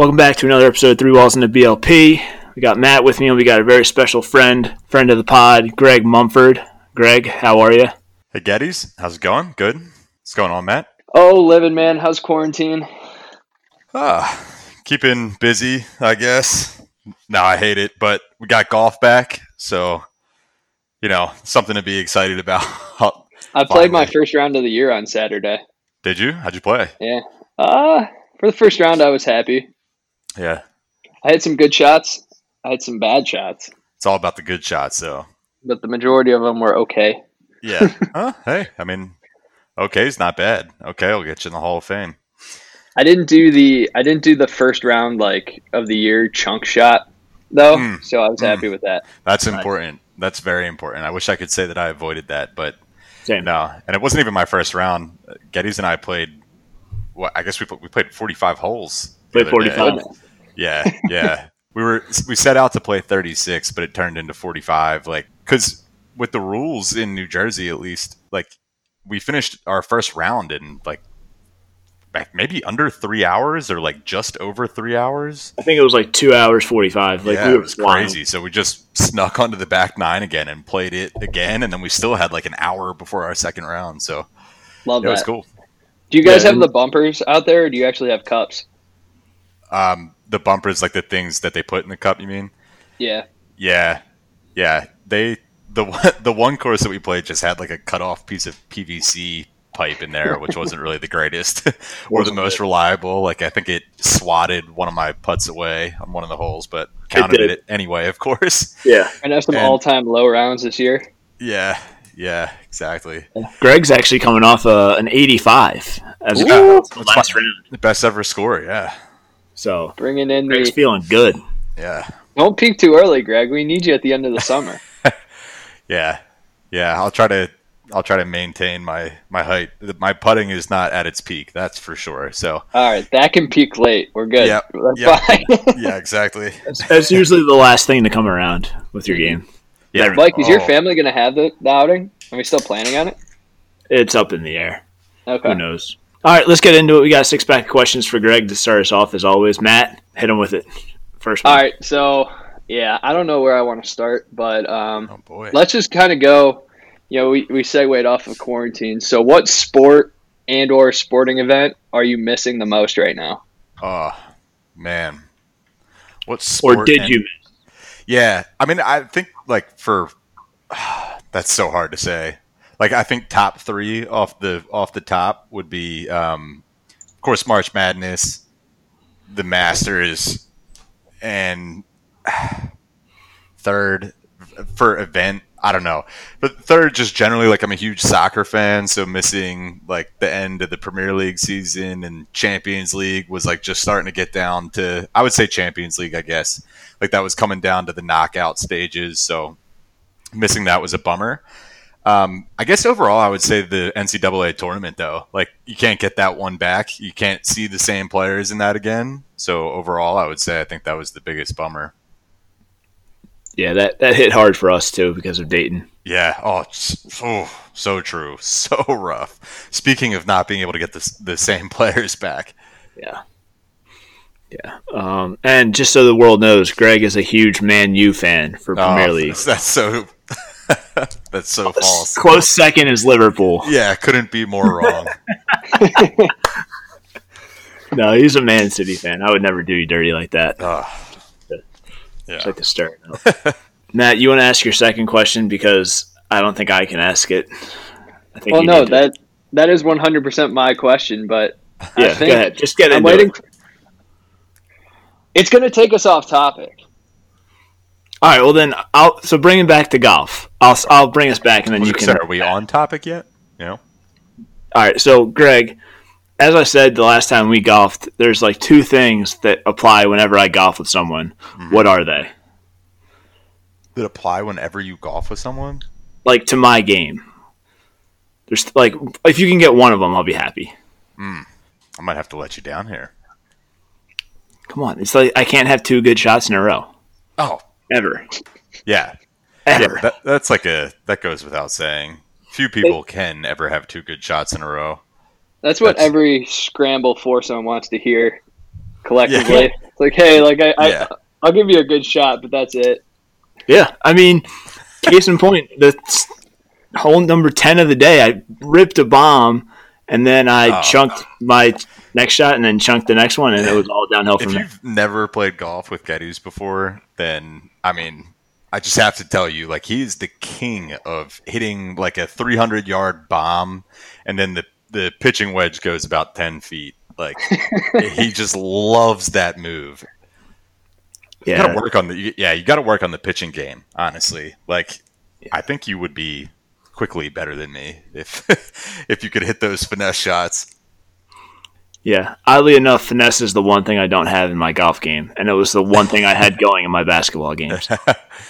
Welcome back to another episode of Three Walls in the BLP. We got Matt with me, and we got a very special friend, friend of the pod, Greg Mumford. Greg, how are you? Hey, Geddes, how's it going? Good. What's going on, Matt? Oh, living, man. How's quarantine? Ah, keeping busy, I guess. No, I hate it, but we got golf back, so you know something to be excited about. I played my first round of the year on Saturday. Did you? How'd you play? Yeah. Uh, for the first round, I was happy. Yeah. I had some good shots. I had some bad shots. It's all about the good shots, though. But the majority of them were okay. Yeah. huh? Hey, I mean, okay is not bad. Okay, I'll get you in the Hall of Fame. I didn't do the I didn't do the first round like of the year chunk shot though, mm. so I was happy mm. with that. That's important. That's very important. I wish I could say that I avoided that, but Same. no. And it wasn't even my first round. Geddes and I played. What I guess we we played forty five holes. Played forty five. Yeah, yeah. we were we set out to play 36, but it turned into 45. Like because with the rules in New Jersey, at least, like we finished our first round in like maybe under three hours or like just over three hours. I think it was like two hours forty five. Like yeah, we it was crazy. So we just snuck onto the back nine again and played it again, and then we still had like an hour before our second round. So love it that. was cool. Do you guys yeah. have the bumpers out there, or do you actually have cups? Um, the bumpers, like the things that they put in the cup. You mean? Yeah. Yeah, yeah. They the the one course that we played just had like a cut off piece of PVC pipe in there, which wasn't really the greatest or the most reliable. Like I think it swatted one of my putts away on one of the holes, but counted it, it anyway, of course. Yeah, and that's some all time low rounds this year. Yeah, yeah, exactly. Greg's actually coming off uh, an 85 as Ooh, a last round. The best ever score, yeah. So bringing in Greg's the feeling good. Yeah. Don't peak too early, Greg. We need you at the end of the summer. yeah, yeah. I'll try to. I'll try to maintain my my height. My putting is not at its peak. That's for sure. So. All right, that can peak late. We're good. Yep. yep. yeah, exactly. That's, that's, usually the last thing to come around with your game. Yeah. Mike, is oh. your family going to have the, the outing? Are we still planning on it? It's up in the air. Okay. Who knows? All right, let's get into it. We got six pack questions for Greg to start us off, as always. Matt, hit him with it. First one. All right, so yeah, I don't know where I want to start, but um, oh boy. let's just kind of go. You know, we, we segued off of quarantine. So, what sport and or sporting event are you missing the most right now? Oh man, what sport? Or did and, you? Yeah, I mean, I think like for that's so hard to say like I think top three off the off the top would be, um, of course, March Madness, the Masters, and third for event. I don't know, but third, just generally, like I'm a huge soccer fan, so missing like the end of the Premier League season and Champions League was like just starting to get down to. I would say Champions League, I guess, like that was coming down to the knockout stages, so missing that was a bummer. Um, I guess overall, I would say the NCAA tournament, though, like you can't get that one back. You can't see the same players in that again. So overall, I would say I think that was the biggest bummer. Yeah, that, that hit hard for us too because of Dayton. Yeah. Oh, oh, so true. So rough. Speaking of not being able to get the the same players back. Yeah. Yeah. Um, and just so the world knows, Greg is a huge Man U fan for Premier oh, League. That's so That's so false. Close second is Liverpool. Yeah, couldn't be more wrong. no, he's a Man City fan. I would never do you dirty like that. Uh, yeah. Just like to start. Matt, you want to ask your second question because I don't think I can ask it. I think. Well, no, that that is one hundred percent my question, but yeah, go ahead. Just get I'm waiting. It. It's going to take us off topic. All right. Well, then I'll so bring it back to golf. I'll I'll bring us back, and then you can. Are we on topic yet? You know. All right. So, Greg, as I said the last time we golfed, there's like two things that apply whenever I golf with someone. Mm-hmm. What are they? That apply whenever you golf with someone. Like to my game. There's like if you can get one of them, I'll be happy. Mm. I might have to let you down here. Come on, it's like I can't have two good shots in a row. Oh, ever. Yeah, ever. Yeah, that, that's like a that goes without saying. Few people can ever have two good shots in a row. That's what that's, every scramble foursome wants to hear collectively. It's like, hey, like I, Yeah. I I'll give you a good shot, but that's it. Yeah, I mean, case in point, the s- hole number ten of the day, I ripped a bomb, and then I Oh. chunked my next shot, and then chunked the next one, and it was all downhill If from there. you've never played golf with Geddes before, then I mean, I just have to tell you, like he is the king of hitting like a 300 yard bomb, and then the the pitching wedge goes about 10 feet. Like he just loves that move. You Yeah, gotta work on the yeah, you gotta work on the pitching game. Honestly, like I think you would be quickly better than me if if you could hit those finesse shots. Yeah. Oddly enough, finesse is the one thing I don't have in my golf game, and it was the one thing I had going in my basketball games.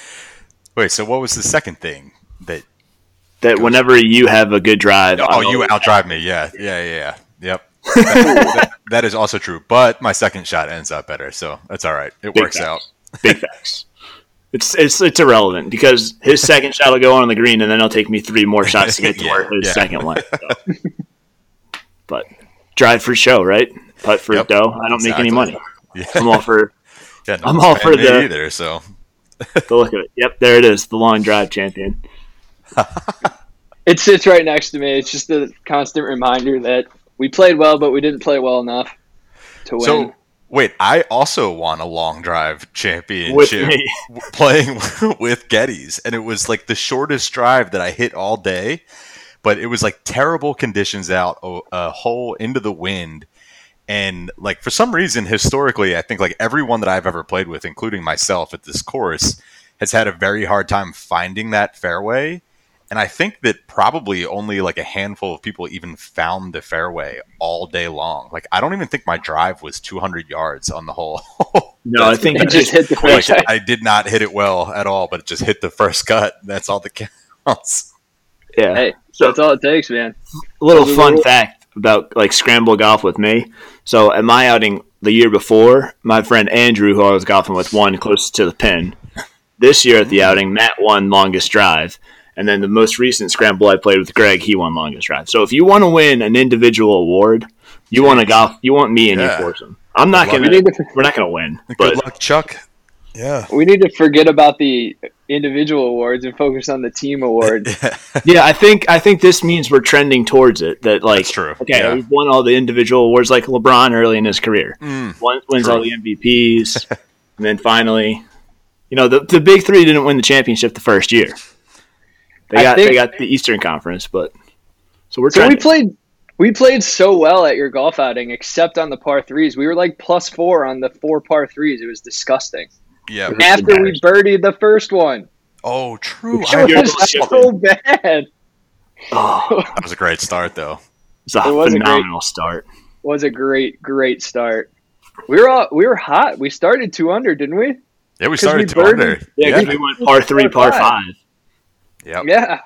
Wait, so what was the second thing that? That whenever you have a good drive, Oh, you outdrive me. Yeah, yeah, yeah, yeah. Yep. That- that- that is also true, but my second shot ends up better, so that's all right. It Big works facts. out. Big facts. It's it's it's irrelevant because his second shot will go on the green, and then it'll take me three more shots to get to Yeah, where his yeah. second one. so. But drive for show, right? Putt for Yep, dough. I don't make any money. Yeah, I'm all for yeah no I'm all for me the- either. So the look of it. Yep, there it is, the long drive champion. It sits right next to me. It's just a constant reminder that we played well, but we didn't play well enough to win. so wait, I also won a long drive With championship me, w- playing with Gettys, and it was like the shortest drive that I hit all day. But it was like terrible conditions out, a, a hole into the wind, and like for some reason, historically, I think like everyone that I've ever played with, including myself at this course, has had a very hard time finding that fairway. And I think that probably only like a handful of people even found the fairway all day long. Like I don't even think my drive was 200 yards on the hole. no, I think it it just hit the Like, first. I did not hit it well at all, but it just hit the first cut. That's all that counts. Yeah. Hey, So- that's all it takes, man. A little fun the- fact about like scramble golf with me. So at my outing the year before, my friend Andrew, who I was golfing with, won closest to the pin. This year at the outing, Matt won longest drive, and then the most recent scramble I played with Greg, he won longest drive. So if you want to win an individual award, you want to golf, you want me and Yeah. you foursome. I'm not gonna. We need to We're not gonna win, Good but luck, Chuck. Yeah. we need to forget about the individual awards and focus on the team awards. yeah, I think I think this means we're trending towards it. That like, That's true. okay, Yeah. we've won all the individual awards like LeBron early in his career. Mm. One, wins True. all the MVPs, and then finally, you know, the the big three didn't win the championship the first year. They I got think- they got the Eastern Conference, but so we're So trying. we played we played so well at your golf outing, except on the par threes. We were like plus four on the four par threes. It was disgusting. Yeah. After we embarrassing. birdied the first one, Oh, true. Sure. I- it was You're- so bad. oh, that was a great start, though. it's a It was a great- phenomenal start. Was a great great start. We were all, we were hot. We started two under, didn't we? Yeah, we started we two birdied- under. Yeah, Yeah. 'cause we went par three, par Par five, Yeah. Yeah.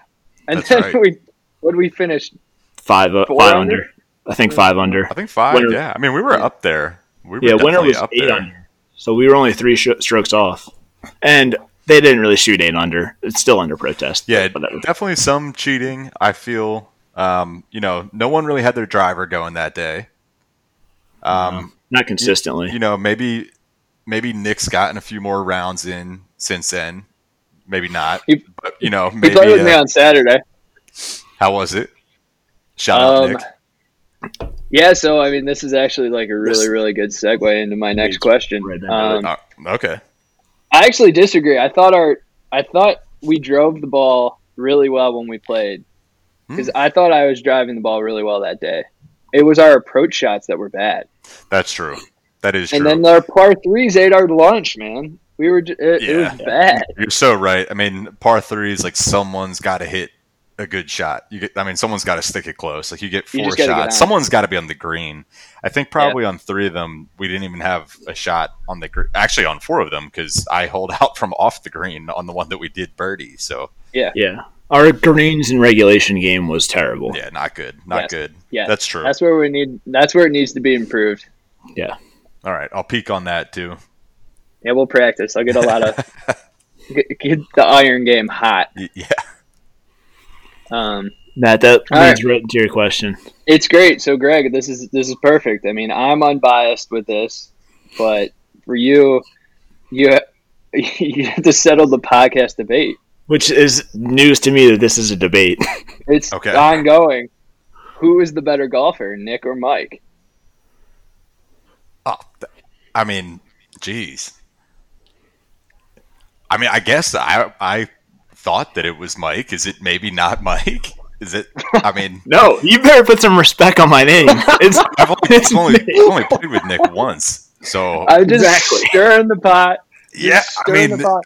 And That's then right. we what did we finish? five, uh, five under? under. I think five under. I think five. Winner- yeah. I mean, we were up there. We were Yeah, winner was up eight there. under, so we were only three sh- strokes off, and they didn't really shoot eight under. It's still under protest. Yeah, definitely some cheating. I feel, um, you know, no one really had their driver going that day. Um, not consistently. you know, maybe maybe Nick's gotten a few more rounds in since then. Maybe not, He- but you know, He played with me uh, on Saturday. how was it? Shout out Um, Nick. Yeah, so I mean, this is actually like a really, really good segue into my next question. Um, Oh, okay. I actually disagree. I thought our, I thought we drove the ball really well when we played because I thought I was driving the ball really well that day. It was our approach shots that were bad, That's true. That is and true. then our par threes ate our lunch. Man, we were, it, it was Yeah. bad. You're so right. I mean, par threes, like someone's got to hit a good shot. You get, I mean, someone's got to stick it close. Like you get four just gotta get shots. Someone's got to be on the green. I think probably on three of them, we didn't even have a shot on the green. Actually, on four of them, because I hold out from off the green on the one that we did birdie. So Yeah, yeah. our greens and regulation game was terrible. yeah, not good. Not Yes. good. Yeah, That's true. That's where we need. That's where it needs to be improved. Yeah. All right, I'll peek on that too. Yeah, we'll practice. I'll get a lot of get, get the iron game hot. Yeah. Um, Matt, that All leads right into your question. It's great. So, Greg, this is this is perfect. I mean, I'm unbiased with this, but for you, you you have to settle the podcast debate. Which is news to me that this is a debate. It's Okay. ongoing. Who is the better golfer, Nick or Mike? Oh, I mean, geez. I mean, I guess I I thought that it was Mike. Is it maybe not Mike? Is it? I mean, no, you better put some respect on my name. It's, I've only, it's I've only, I've only played with Nick once, so I'm just Exactly. stirring the pot. yeah. I mean, the pot.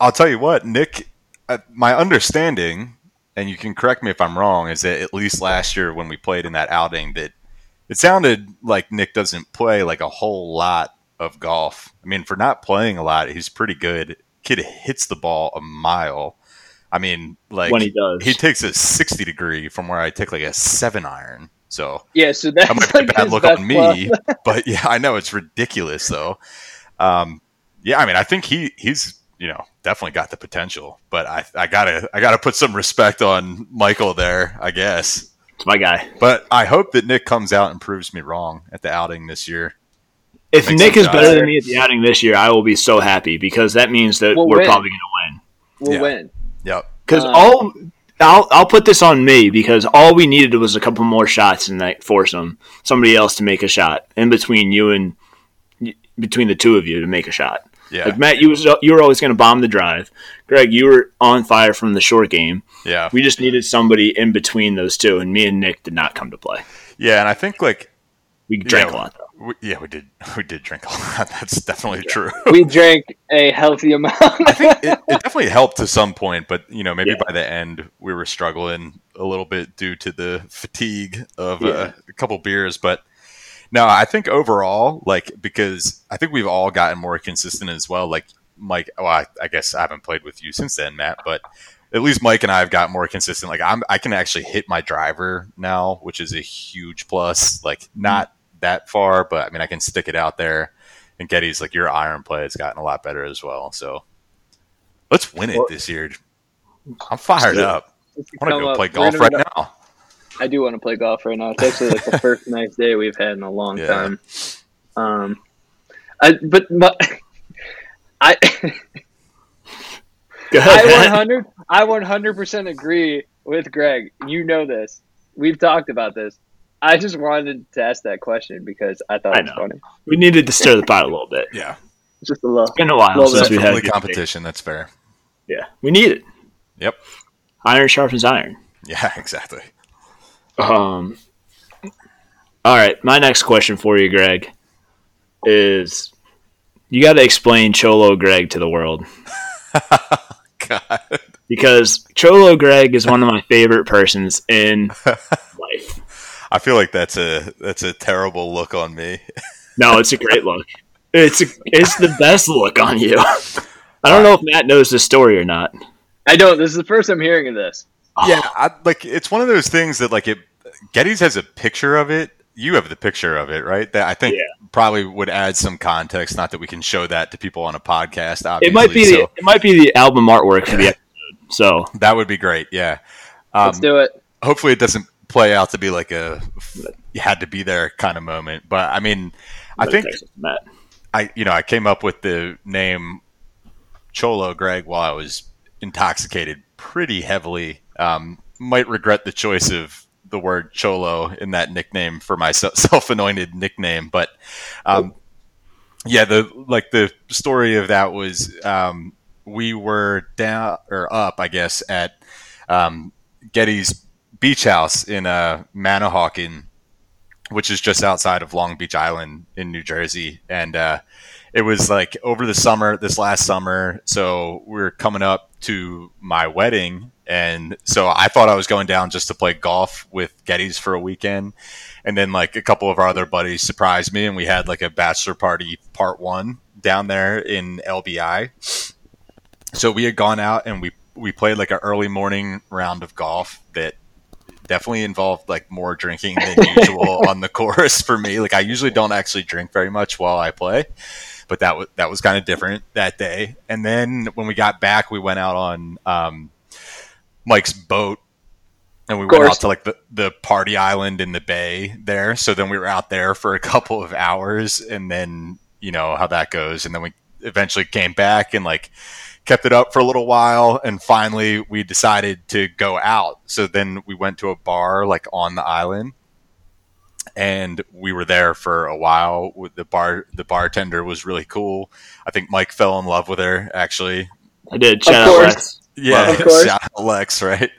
I'll tell you what, Nick. Uh, my understanding, and you can correct me if I'm wrong, is that at least last year when we played in that outing, that it sounded like Nick doesn't play like a whole lot of golf. I mean, for not playing a lot, he's pretty good. Kid hits the ball a mile. I mean, like when he does. he takes a 60 degree from where I take like a seven iron. So Yeah, so that's that might be like a bad look on me, but yeah, I know it's ridiculous though. Um, yeah, I mean, I think he he's you know definitely got the potential, but I I gotta I gotta put some respect on Michael there, I guess. it's my guy. But I hope that Nick comes out and proves me wrong at the outing this year. If Makes Nick is better shots. than me at the outing this year, I will be so happy because that means that We'll we're win. probably going to win. We'll Yeah. win. Yep. Because Uh, all I'll I'll put this on me because all we needed was a couple more shots in that foursome. Somebody else to make a shot in between you and between the two of you to make a shot. Yeah. Like Matt, you was you were always going to bomb the drive. Greg, you were on fire from the short game. Yeah. We just needed somebody in between those two, and me and Nick did not come to play. Yeah, and I think like We drank Yeah. a lot though. we, yeah, we did we did drink a lot. That's definitely true. We drank a healthy amount. I think it, it definitely helped to some point, but you know, maybe Yeah. by the end we were struggling a little bit due to the fatigue of Yeah. uh, a couple beers. But no, I think overall, like because I think we've all gotten more consistent as well. Like Mike, well, I, I guess I haven't played with you since then, Matt, but at least Mike and I have got more consistent. Like I'm, I can actually hit my driver now, which is a huge plus. Like not that far, but I mean I can stick it out there. And Getty's like your iron play has gotten a lot better as well. So let's win it this year. I'm fired Let's do it. up. I want to go up. play golf right now. I do want to play golf right now. It's actually like the first nice day we've had in a long Yeah. time. Um, I but my, I Go ahead. I 100 I 100% agree with Greg. You know this. We've talked about this. I just wanted to ask that question because I thought I it was know. funny. We needed to stir the pot a little bit. Yeah, Just a little. It's Been a while Well, since that's we had a friendly good competition. That's fair. Yeah, we need it. Yep. Iron sharpens iron. Yeah, exactly. Um. All right, my next question for you, Greg, is you got to explain Cholo Greg to the world God. because Cholo Greg is one of my favorite persons in life. I feel like that's a that's a terrible look on me. No, it's a great look. It's a, it's the best look on you. I don't know if Matt knows the story or not. I don't. This is the first I'm hearing of this. Yeah, I, like it's one of those things that like it. Getty's has a picture of it. You have the picture of it, right? That I think Yeah. probably would add some context. Not that we can show that to people on a podcast. Obviously, It might be so the it might be the album artwork for the episode. So that would be great. Yeah. Um, Let's do it. hopefully it doesn't play out to be like a you had to be there kind of moment. But I mean, I think text it to Matt. I you know I came up with the name Cholo Greg while I was intoxicated pretty heavily. Um, might regret the choice of the word Cholo in that nickname for my self-anointed nickname, but um, yeah, the like the story of that was um, we were down or up, I guess, at um, Getty's beach house in uh, Manahawkin, which is just outside of Long Beach Island in New Jersey, and uh, it was like over the summer, this last summer. So we are coming up to my wedding, and so I thought I was going down just to play golf with Getty's for a weekend, and then like a couple of our other buddies surprised me, and we had like a bachelor party part one down there in LBI. So we had gone out and we we played like an early morning round of golf that definitely involved like more drinking than usual on the course for me. Like I usually don't actually drink very much while I play, but that was that was kind of different that day. And then when we got back, we went out on um, Mike's boat, and we went out to like the the party island in the bay there. So then we were out there for a couple of hours, and then. you know how that goes. And then we eventually came back and like kept it up for a little while, and finally we decided to go out. So then we went to a bar like on the island, and we were there for a while. With the bar, the bartender was really cool. I think Mike fell in love with her actually. I did. Of Shout out course. Lex. Yeah, Of course. shout out Lex, right?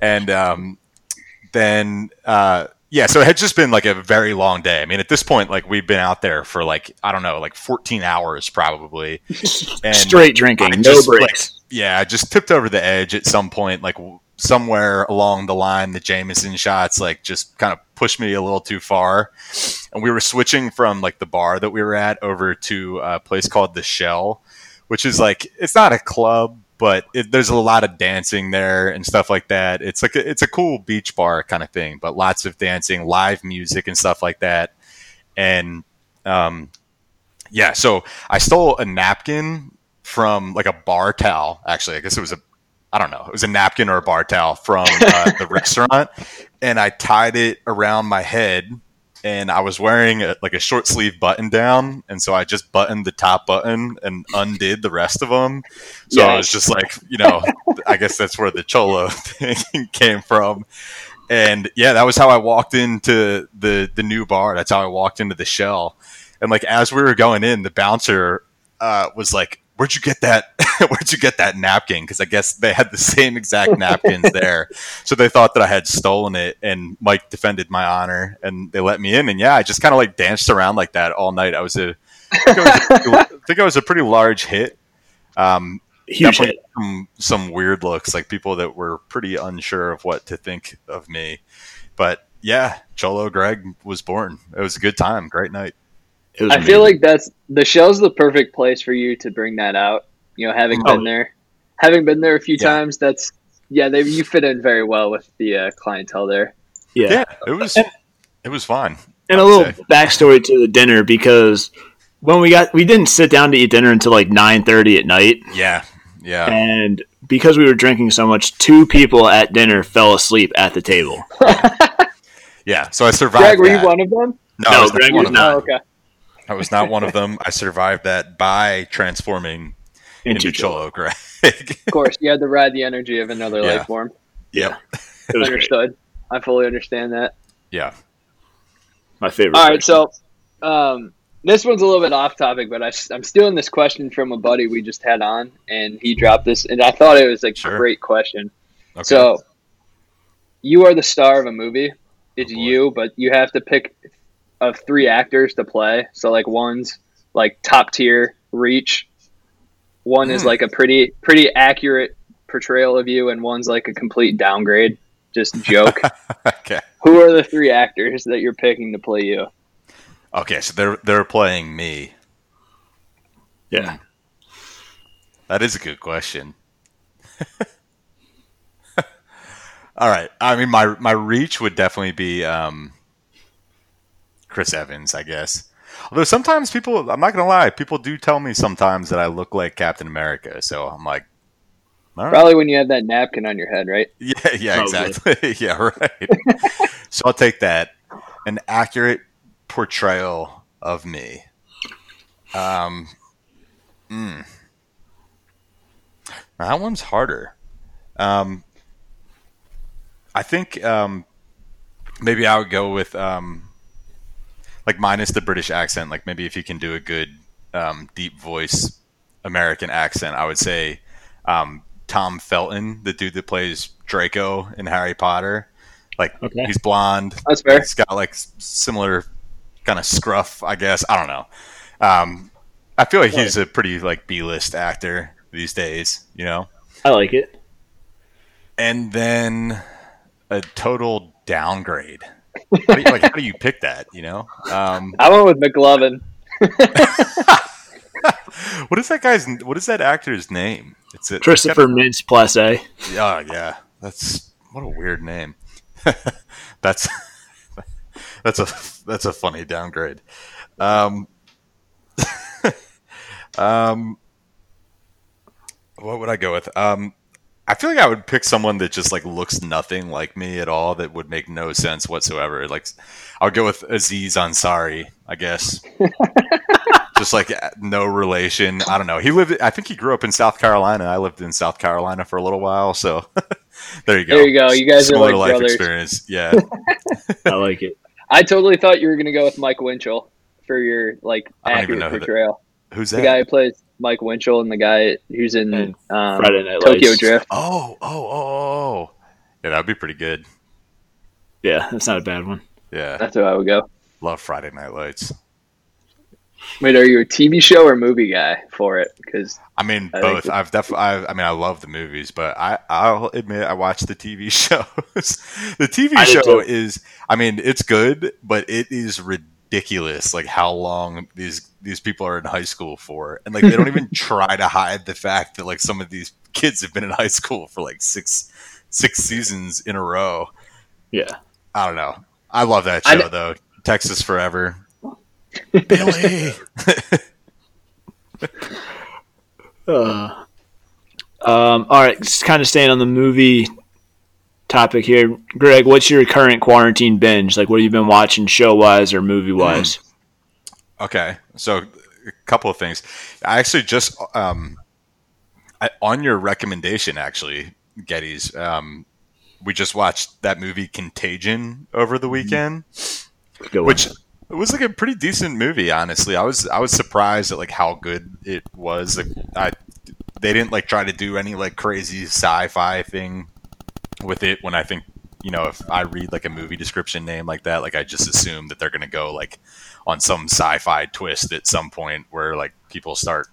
And um, then uh, yeah, so it had just been like a very long day. I mean, at this point, like we've been out there for like I don't know, like 14 hours probably. And Straight drinking, I no just, breaks. Yeah, I just tipped over the edge at some point, like w- somewhere along the line. The Jameson shots like just kind of pushed me a little too far, and we were switching from like the bar that we were at over to a place called the Shell, which is like it's not a club, but it, there's a lot of dancing there and stuff like that. It's like a, it's a cool beach bar kind of thing, but lots of dancing, live music, and stuff like that. And um, yeah, so I stole a napkin from like a bar towel. Actually, I guess it was a I don't know, it was a napkin or a bar towel from uh, the restaurant, and I tied it around my head. And I was wearing a, like a short sleeve button down, and so I just buttoned the top button and undid the rest of them. So I was just like, you know, I guess that's where the cholo thing came from. And yeah, that was how I walked into the the new bar. That's how I walked into the shell. And like as we were going in, the bouncer uh, was like, "Where'd you get that? Where'd you get that napkin?" Because I guess they had the same exact napkins there, so they thought that I had stolen it. And Mike defended my honor, and they let me in. And yeah, I just kind of like danced around like that all night. I was a, I think I was, I think I was a pretty large hit. Um, Huge hit. some, some weird looks, like people that were pretty unsure of what to think of me. But yeah, Cholo Greg was born. It was a good time, great night. It was I feel like that's the shell's the perfect place for you to bring that out. You know, having Oh. been there, having been there a few Yeah. times, that's yeah, they you fit in very well with the uh, clientele there. yeah. Yeah, it was it was fun. And a little say. backstory to the dinner because when we got we didn't sit down to eat dinner until like nine thirty at night, Yeah, yeah. and because we were drinking so much, two people at dinner fell asleep at the table. Yeah, so I survived. Greg, were you one of them? No, No, I was not Greg one was not. Oh, okay. I was not one of them. I survived that by transforming into, Into Cholo Greg. Of course, you had to ride the energy of another Yeah. life form. yep. It was great. Understood. I fully understand that. Yeah. My favorite. All right, so um, this one's a little bit off topic, but I, am stealing this question from a buddy we just had on, and he dropped this, and I thought it was a Sure. great question. Okay. So, you are the star of a movie. It's Oh, you, but you have to pick of three actors to play. So, like one's like top tier reach, one is Hmm. like a pretty pretty accurate portrayal of you, and one's like a complete downgrade, just joke. okay. Who are the three actors that you're picking to play you? Okay, so they're they're playing me. yeah, That is a good question. All right. I mean, my my reach would definitely be um, Chris Evans, I guess. Although sometimes people, I'm not gonna lie, people do tell me sometimes that I look like Captain America. So I'm like, all right. Probably when you have that napkin on your head, right? Yeah, yeah, Probably. exactly. yeah, right. so I'll take that. An accurate portrayal of me. Um, mm. that one's harder. Um, I think um, maybe I would go with um, like minus the British accent. Like maybe if you can do a good um, deep voice American accent, I would say um, Tom Felton, the dude that plays Draco in Harry Potter. Like Okay. he's blonde. That's fair. He's got like similar kind of scruff, I guess. I don't know. Um, I feel like he's a pretty like B list actor these days, you know. I like it. And then a total downgrade. How do you, like how do you pick that? You know, um, I went with McLovin. what is that guy's? What is that actor's name? It's a, Christopher Mintz-Plasse. Oh yeah, that's what a weird name. that's that's a that's a funny downgrade. Um, um, what would I go with? Um, I feel like I would pick someone that just like looks nothing like me at all. That would make no sense whatsoever. Like, I would go with Aziz Ansari, I guess. just just like no relation. I don't know. He lived. I think he grew up in South Carolina. I lived in South Carolina for a little while, so there you go. There you go. You guys Similar are like life brothers. experience. Yeah. I like it. I totally thought you were gonna go with Mike Winchell for your like I don't accurate know who that- portrayal. Who's The that? guy who plays Mike Winchell and the guy who's in um, Friday Night Tokyo Lights. Drift. Oh, oh, oh, oh, oh. Yeah, that'd be pretty good. Yeah, that's not a bad one. Yeah, That's who I would go. love Friday Night Lights. Wait, are you a TV show or movie guy for it? Because I mean, I both. it- I've definitely. I, I mean, I love the movies, but I, I'll admit I watch the TV shows. the TV I show is. I mean, it's good, but it is ridiculous. Like how long these these people are in high school for, and like they don't even try to hide the fact that like some of these kids have been in high school for like six six seasons in a row. Yeah. I don't know. I love that show kn- though. Texas Forever. Billy. Uh, um, all right, just kind of staying on the movie topic here. Greg, what's your current quarantine binge? Like, what have you been watching show wise or movie wise? Okay, so a couple of things. I actually just um, I, on your recommendation, actually, Getty's. Um, we just watched that movie Contagion over the weekend, Good which it was like a pretty decent movie. Honestly, I was I was surprised at like how good it was. Like, I they didn't like try to do any like crazy sci-fi thing with it. When I think you know if I read like a movie description name like that, like I just assume that they're gonna go like on some sci-fi twist at some point where like people start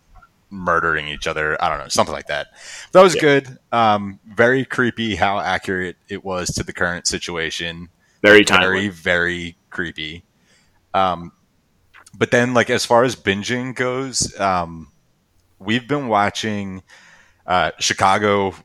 murdering each other. I don't know, something like that. That was Yeah. good. Um, very creepy how accurate it was to the current situation. very timely. Very, very creepy. Um, but then, like as far as binging goes, um, we've been watching uh, Chicago,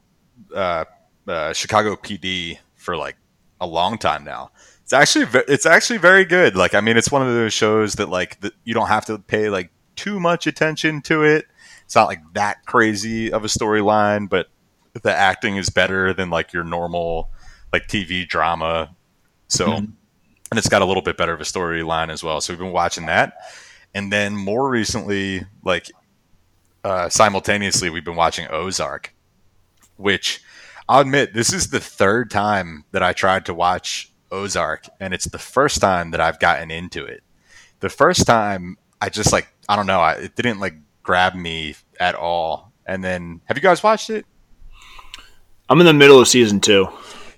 uh, uh, Chicago PD for like a long time now. It's actually ve- it's actually very good. Like I mean, it's one of those shows that like that you don't have to pay like too much attention to it. It's not like that crazy of a storyline, but the acting is better than like your normal like TV drama. So, Mhm. and it's got a little bit better of a storyline as well. So we've been watching that, and then more recently, like uh, simultaneously, we've been watching Ozark, which I'll admit this is the third time that I tried to watch Ozark, and it's the first time that I've gotten into it. The first time I just like I don't know, I, it didn't like grab me at all. And then, have you guys watched it? I'm in the middle of season two.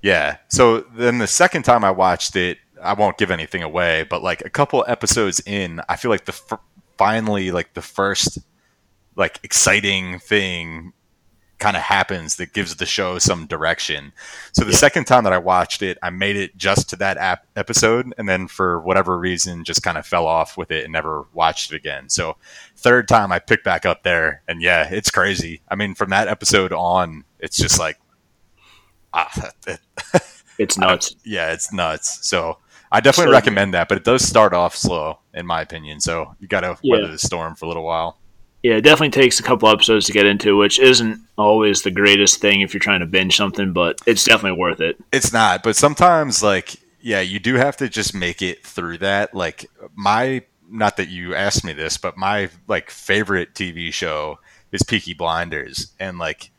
Yeah. So then the second time I watched it, I won't give anything away, but like a couple episodes in, I feel like the f- finally like the first like exciting thing kind of happens that gives the show some direction. So the Yeah. second time that I watched it, I made it just to that ap- episode and then for whatever reason just kind of fell off with it and never watched it again. So third time I picked back up there and yeah, it's crazy. I mean from that episode on, it's just like ah, it, It's nuts. yeah, it's nuts. So I definitely So- recommend that, but it does start off slow, in my opinion. So you got to Yeah. weather the storm for a little while. Yeah, it definitely takes a couple episodes to get into, which isn't always the greatest thing if you're trying to binge something, but it's definitely worth it. It's not, but sometimes, like, yeah, you do have to just make it through that. Like my, not that you asked me this, but my like favorite TV show is Peaky Blinders, and like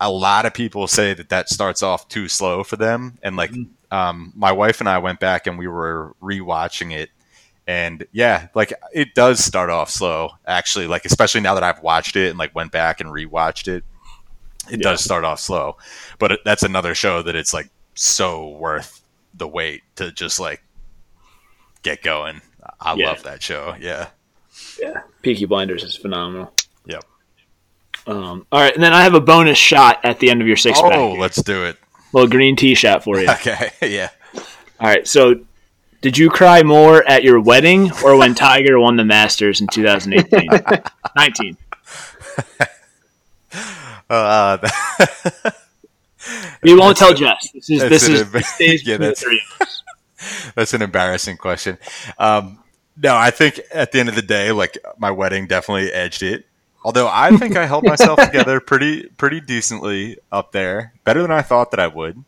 a lot of people say that that starts off too slow for them, and like um, my wife and I went back and we were rewatching it. And yeah, like it does start off slow, actually. Like especially now that I've watched it and like went back and rewatched it, it Yeah. does start off slow. But that's another show that it's like so worth the wait to just like get going. I Yeah. love that show. Yeah. Yeah, Peaky Blinders is phenomenal. Yep. Um, all right, and then I have a bonus shot at the end of your six pack. Oh, let's do it. little green tea shot for you. Okay. yeah. All right. so did you cry more at your wedding or when Tiger won the Masters in 2018? 19. Uh, We won't tell Jess. This is this is embar- this yeah, that's- three of us. That's an embarrassing question. Um, no, I think at the end of the day, like my wedding definitely edged it. Although I think I held myself together pretty pretty decently up there, better than I thought that I would.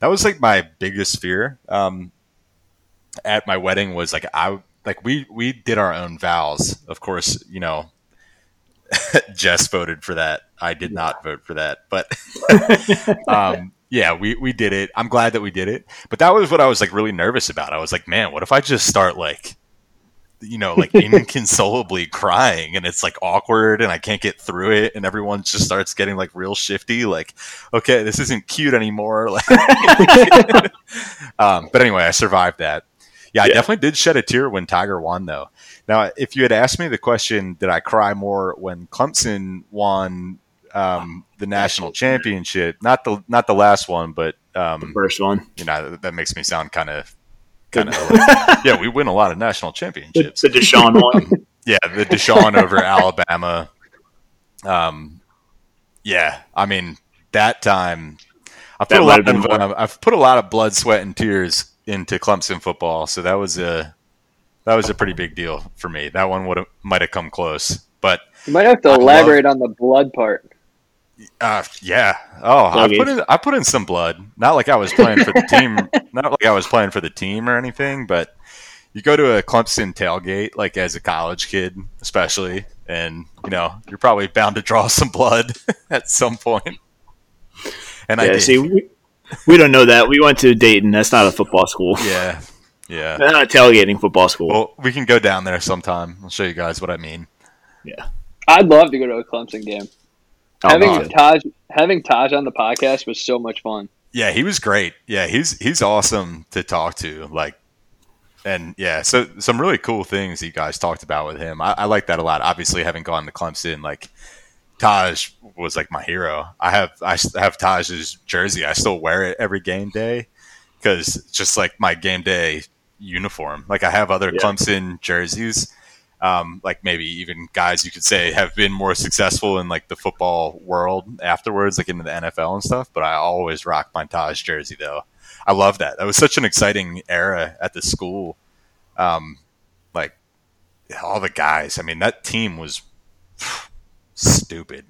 That was like my biggest fear um, at my wedding was like I like we we did our own vows. Of course, you know, Jess voted for that. I did not vote for that, but um, yeah, we we did it. I'm glad that we did it. But that was what I was like really nervous about. I was like, man, what if I just start like you know, like inconsolably crying and it's like awkward and I can't get through it and everyone just starts getting like real shifty, like, okay, this isn't cute anymore. um, but anyway, I survived that. Yeah, I definitely did shed a tear when Tiger won though. Now, if you had asked me the question, did I cry more when Clemson won um, the national championship? Not the not the last one, but um, the first one. You know, that makes me sound kind of kind of like, yeah, we win a lot of national championships. The, the Deshaun one. yeah, the Deshaun over Alabama. Um, yeah, I mean that time, I put that a lot of uh, I've put a lot of blood, sweat, and tears into Clemson football, so that was a that was a pretty big deal for me. That one would have might have come close, but you might have to I elaborate love, on the blood part. Uh, yeah. Oh, I put in I put in some blood. Not like I was playing for the team. not like I was playing for the team or anything, but you go to a Clemson tailgate, like as a college kid, especially, and you know you're probably bound to draw some blood at some point. And yeah, I did. see, we, we don't know that. We went to Dayton. That's not a football school. Yeah, yeah. That's not a tailgating football school. Well, we can go down there sometime. I'll show you guys what I mean. Yeah, I'd love to go to a Clemson game. Oh, having God. Tajh having Tajh on the podcast was so much fun. Yeah, he was great. Yeah, he's he's awesome to talk to. Like, and yeah, so some really cool things you guys talked about with him. I, I like that a lot. Obviously, having gone to Clemson, like Tajh was like my hero. I have I have Tajh's jersey. I still wear it every game day because just like my game day uniform. Like I have other yeah. Clemson jerseys um, like maybe even guys you could say have been more successful in like the football world afterwards, like into the NFL and stuff. But I always rock my Tajh jersey though. I love that. That was such an exciting era at the school. Um, like all the guys. I mean, that team was stupid.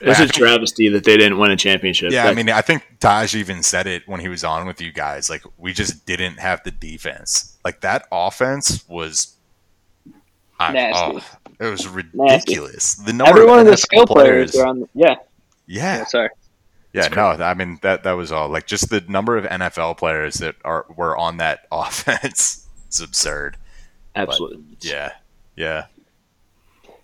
It's a travesty that they didn't win a championship. Yeah, I mean, I think Tajh even said it when he was on with you guys. Like, we just didn't have the defense. Like that offense was Nasty. Oh, it was ridiculous. Nasty. The number Every of one of the skill players, players are on. The, yeah. Yeah. yeah. Sorry. Yeah, no, I mean that that was all. Like just the number of NFL players that are were on that offense. it's absurd. Absolutely. But yeah. Yeah.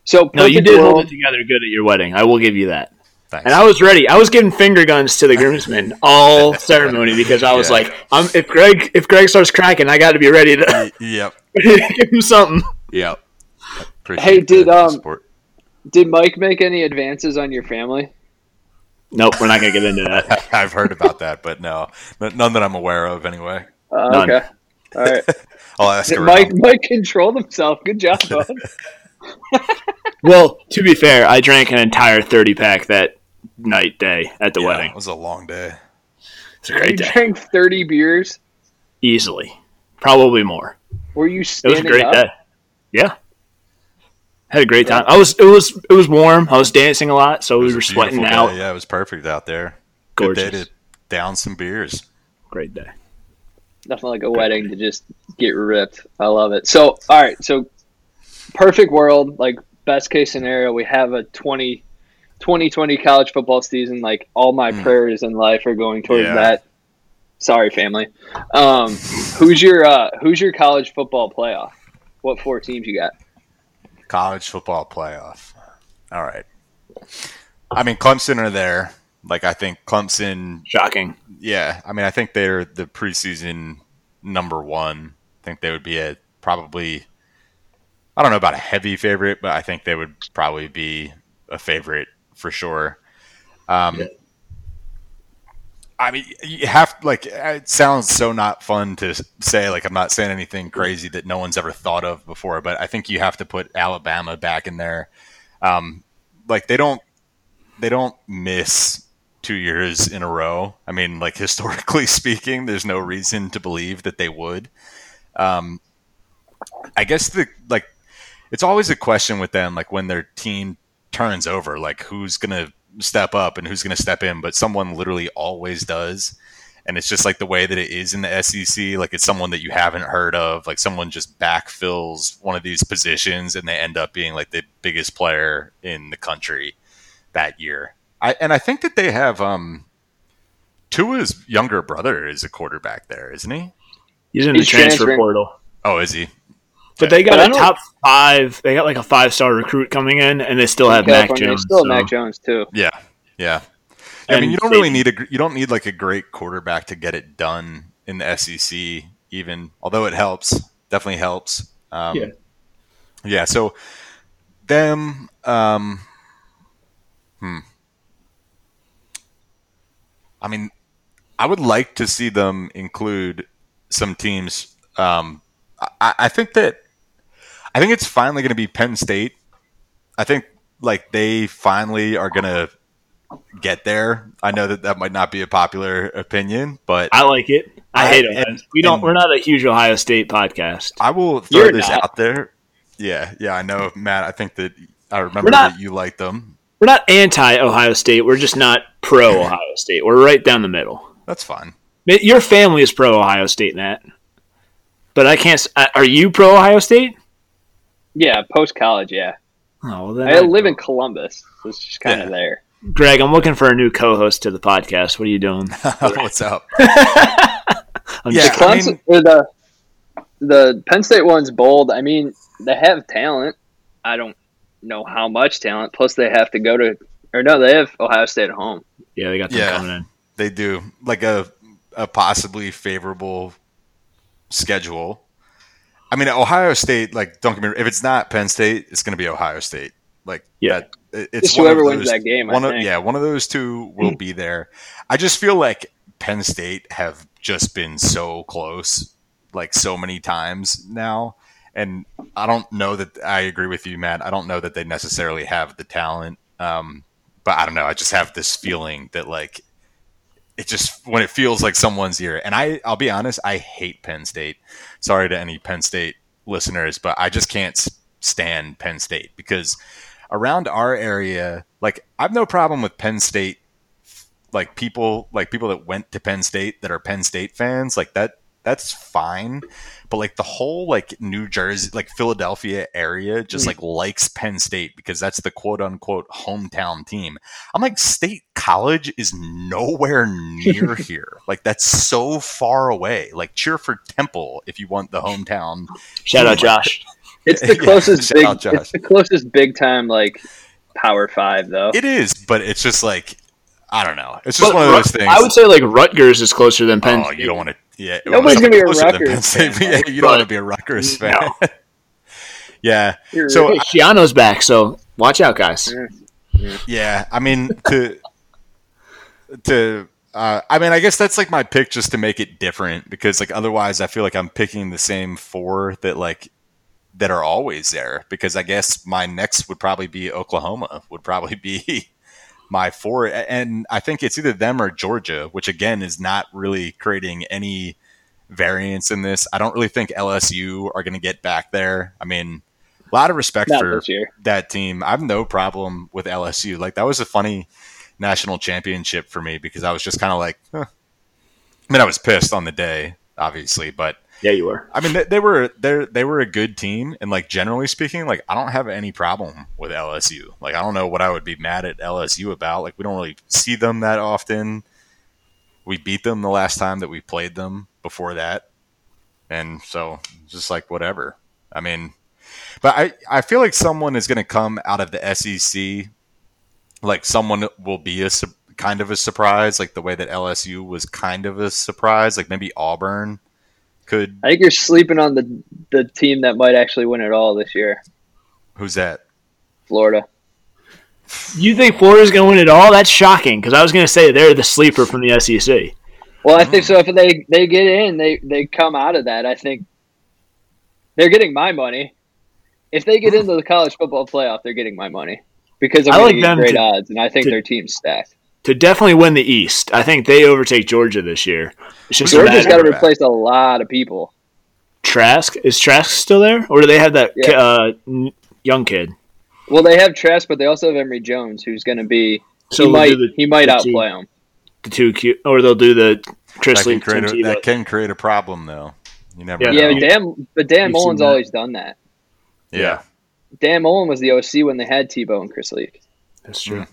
So no, you did world. hold it together good at your wedding. I will give you that. Thanks. And I was ready. I was giving finger guns to the groomsmen all ceremony because I was yeah. like, I'm, if Greg if Greg starts cracking, I got to be ready to. Yep. give him something. Yep. Appreciate hey, did um, support. did Mike make any advances on your family? Nope, we're not gonna get into that. I've heard about that, but no, none that I'm aware of, anyway. Uh, okay, all right. I'll ask did Mike. Mike controlled himself. Good job, bud. well, to be fair, I drank an entire thirty pack that night day at the yeah, wedding. It was a long day. It's a great you day. drank thirty beers easily, probably more. Were you? It was a great up? day. Yeah. Had a great time. I was it was it was warm. I was dancing a lot, so we were sweating out. Yeah, it was perfect out there. Gorgeous. Good day to down some beers. Great day. Nothing like a wedding to just get ripped. I love it. So, all right, so perfect world, like best case scenario, we have a 20, 2020 college football season. Like all my mm. prayers in life are going towards yeah. that. Sorry, family. Um, who's your uh, who's your college football playoff? What four teams you got? College football playoff. All right. I mean, Clemson are there. Like, I think Clemson. Shocking. Yeah. I mean, I think they're the preseason number one. I think they would be a probably. I don't know about a heavy favorite, but I think they would probably be a favorite for sure. Um, yeah. I mean, you have like it sounds so not fun to say. Like I'm not saying anything crazy that no one's ever thought of before, but I think you have to put Alabama back in there. Um, like they don't they don't miss two years in a row. I mean, like historically speaking, there's no reason to believe that they would. Um, I guess the like it's always a question with them, like when their team turns over, like who's gonna step up and who's going to step in, but someone literally always does. and it's just like the way that it is in the SEC. Like it's someone that you haven't heard of. Like someone just backfills one of these positions, and they end up being like the biggest player in the country that year. I and I think that they have um Tua's younger brother is a quarterback there, isn't he? He's in the He's transfer transferring. portal. Oh, is he? But they got But I a don't- top five. They got like a five star recruit coming in, and they still have Mac California, Jones. Still have so- Mac Jones too. Yeah, yeah. I And mean, you don't really need a you don't need like a great quarterback to get it done in the SEC. Even although it helps, definitely helps. Um, Yeah. yeah. So them, um, hmm. I mean, I would like to see them include some teams. Um, I, I think that I think it's finally going to be Penn State. I think like they finally are going to get there. I know that that might not be a popular opinion, but I like it. I, I- hate it. and- we don't. We're not a huge Ohio State podcast. I will throw You're this not. out there. Yeah, yeah, I know, Matt. I think that I remember not- that you like them. We're not anti Ohio State. We're just not pro Ohio State. We're right down the middle. That's fine. Your family is pro Ohio State, Matt. But I can't. Uh, are you pro Ohio State? Yeah, post college. Yeah, Oh, well, then I live in Columbus, so it's just kind Yeah. of there. Greg, I'm looking for a new co-host to the podcast. What are you doing? What's up? I'm Yeah, just- I mean- or the the Penn State one's bold. I mean, they have talent. I don't know how much talent. Plus, they have to go to or no, they have Ohio State at home. yeah, they got them Yeah. coming in. They do like a a possibly favorable schedule. I mean, Ohio State. Like, don't get me. If it's not Penn State, it's going to be Ohio State. Like, Yeah. that, it- it's Just one of whoever wins those- that game, I One of, think. yeah, one of those two will be there. I just feel like Penn State have just been so close, like so many times now, and I don't know that I agree with you, Matt. I don't know that they necessarily have the talent. Um, but I don't know. I just have this feeling that like it just when it feels like someone's ear. And I, I'll be honest, I hate Penn State. Sorry to any Penn State listeners, but I just can't stand Penn State because around our area, like I've no problem with Penn State. Like people, like people that went to Penn State that are Penn State fans, like that. That's fine, but like the whole like New Jersey, like Philadelphia area, just mm. like likes Penn State because that's the quote unquote hometown team. I'm like, State College is nowhere near here. Like that's so far away. Like cheer for Temple if you want the hometown. Shout out Josh. It's the closest shout big. Josh. It's the closest big time like Power Five though. It is, but it's just like I don't know. It's just But one of those things. I would say like Rutgers is closer than Penn. oh, State. you don't want to. Yeah, Nobody's gonna be a closer than Rutgers Penn State, fan, but yeah, you don't want to be a Rutgers No. fan. yeah. You're So right. Schiano's back, so watch out, guys. Yeah, I mean to to uh, I mean I guess that's like my pick just to make it different because like otherwise I feel like I'm picking the same four that like that are always there because I guess my next would probably be Oklahoma would probably be my four and I think it's either them or Georgia which again is not really creating any variance in this. I don't really think LSU are going to get back there. I mean a lot of respect Not for that team. I have no problem with LSU. Like that was a funny national championship for me because I was just kind of like, huh. I mean, I was pissed on the day, obviously, but Yeah, you were. I mean, they, they were they they were a good team, and like generally speaking, like I don't have any problem with LSU. Like I don't know what I would be mad at LSU about. Like we don't really see them that often. We beat them the last time that we played them before that, and so just like whatever. I mean, but I I feel like someone is going to come out of the SEC. Like someone will be a kind of a surprise, like the way that LSU was kind of a surprise. Like maybe Auburn could I think you're sleeping on the the team that might actually win it all this year, Who's that? Florida. You think Florida's going to win it all? That's shocking because I was going to say they're the sleeper from the SEC. Well, I think hmm. so. If they they get in, they they come out of that. I think they're getting my money. If they get into the college football playoff, they're getting my money because I'm I like them great to- odds, and I think to- their team's stacked. To definitely win the East, I think they overtake Georgia this year. It's just a Georgia's matter got to replace a lot of people. Trask. Is Trask still there, or do they have that Yeah. uh, young kid? Well, they have Trask, but they also have Emory Jones, who's going to be. So he might the, he might the outplay two- him. the two Q, or they'll do the Chris that can, Leak, create a, that can create a problem, though. You never Yeah, know. Yeah, but Dan, but Dan We've Mullen's always done that. yeah. Dan Mullen was the OC when they had Tebow and Chris Leak. That's true.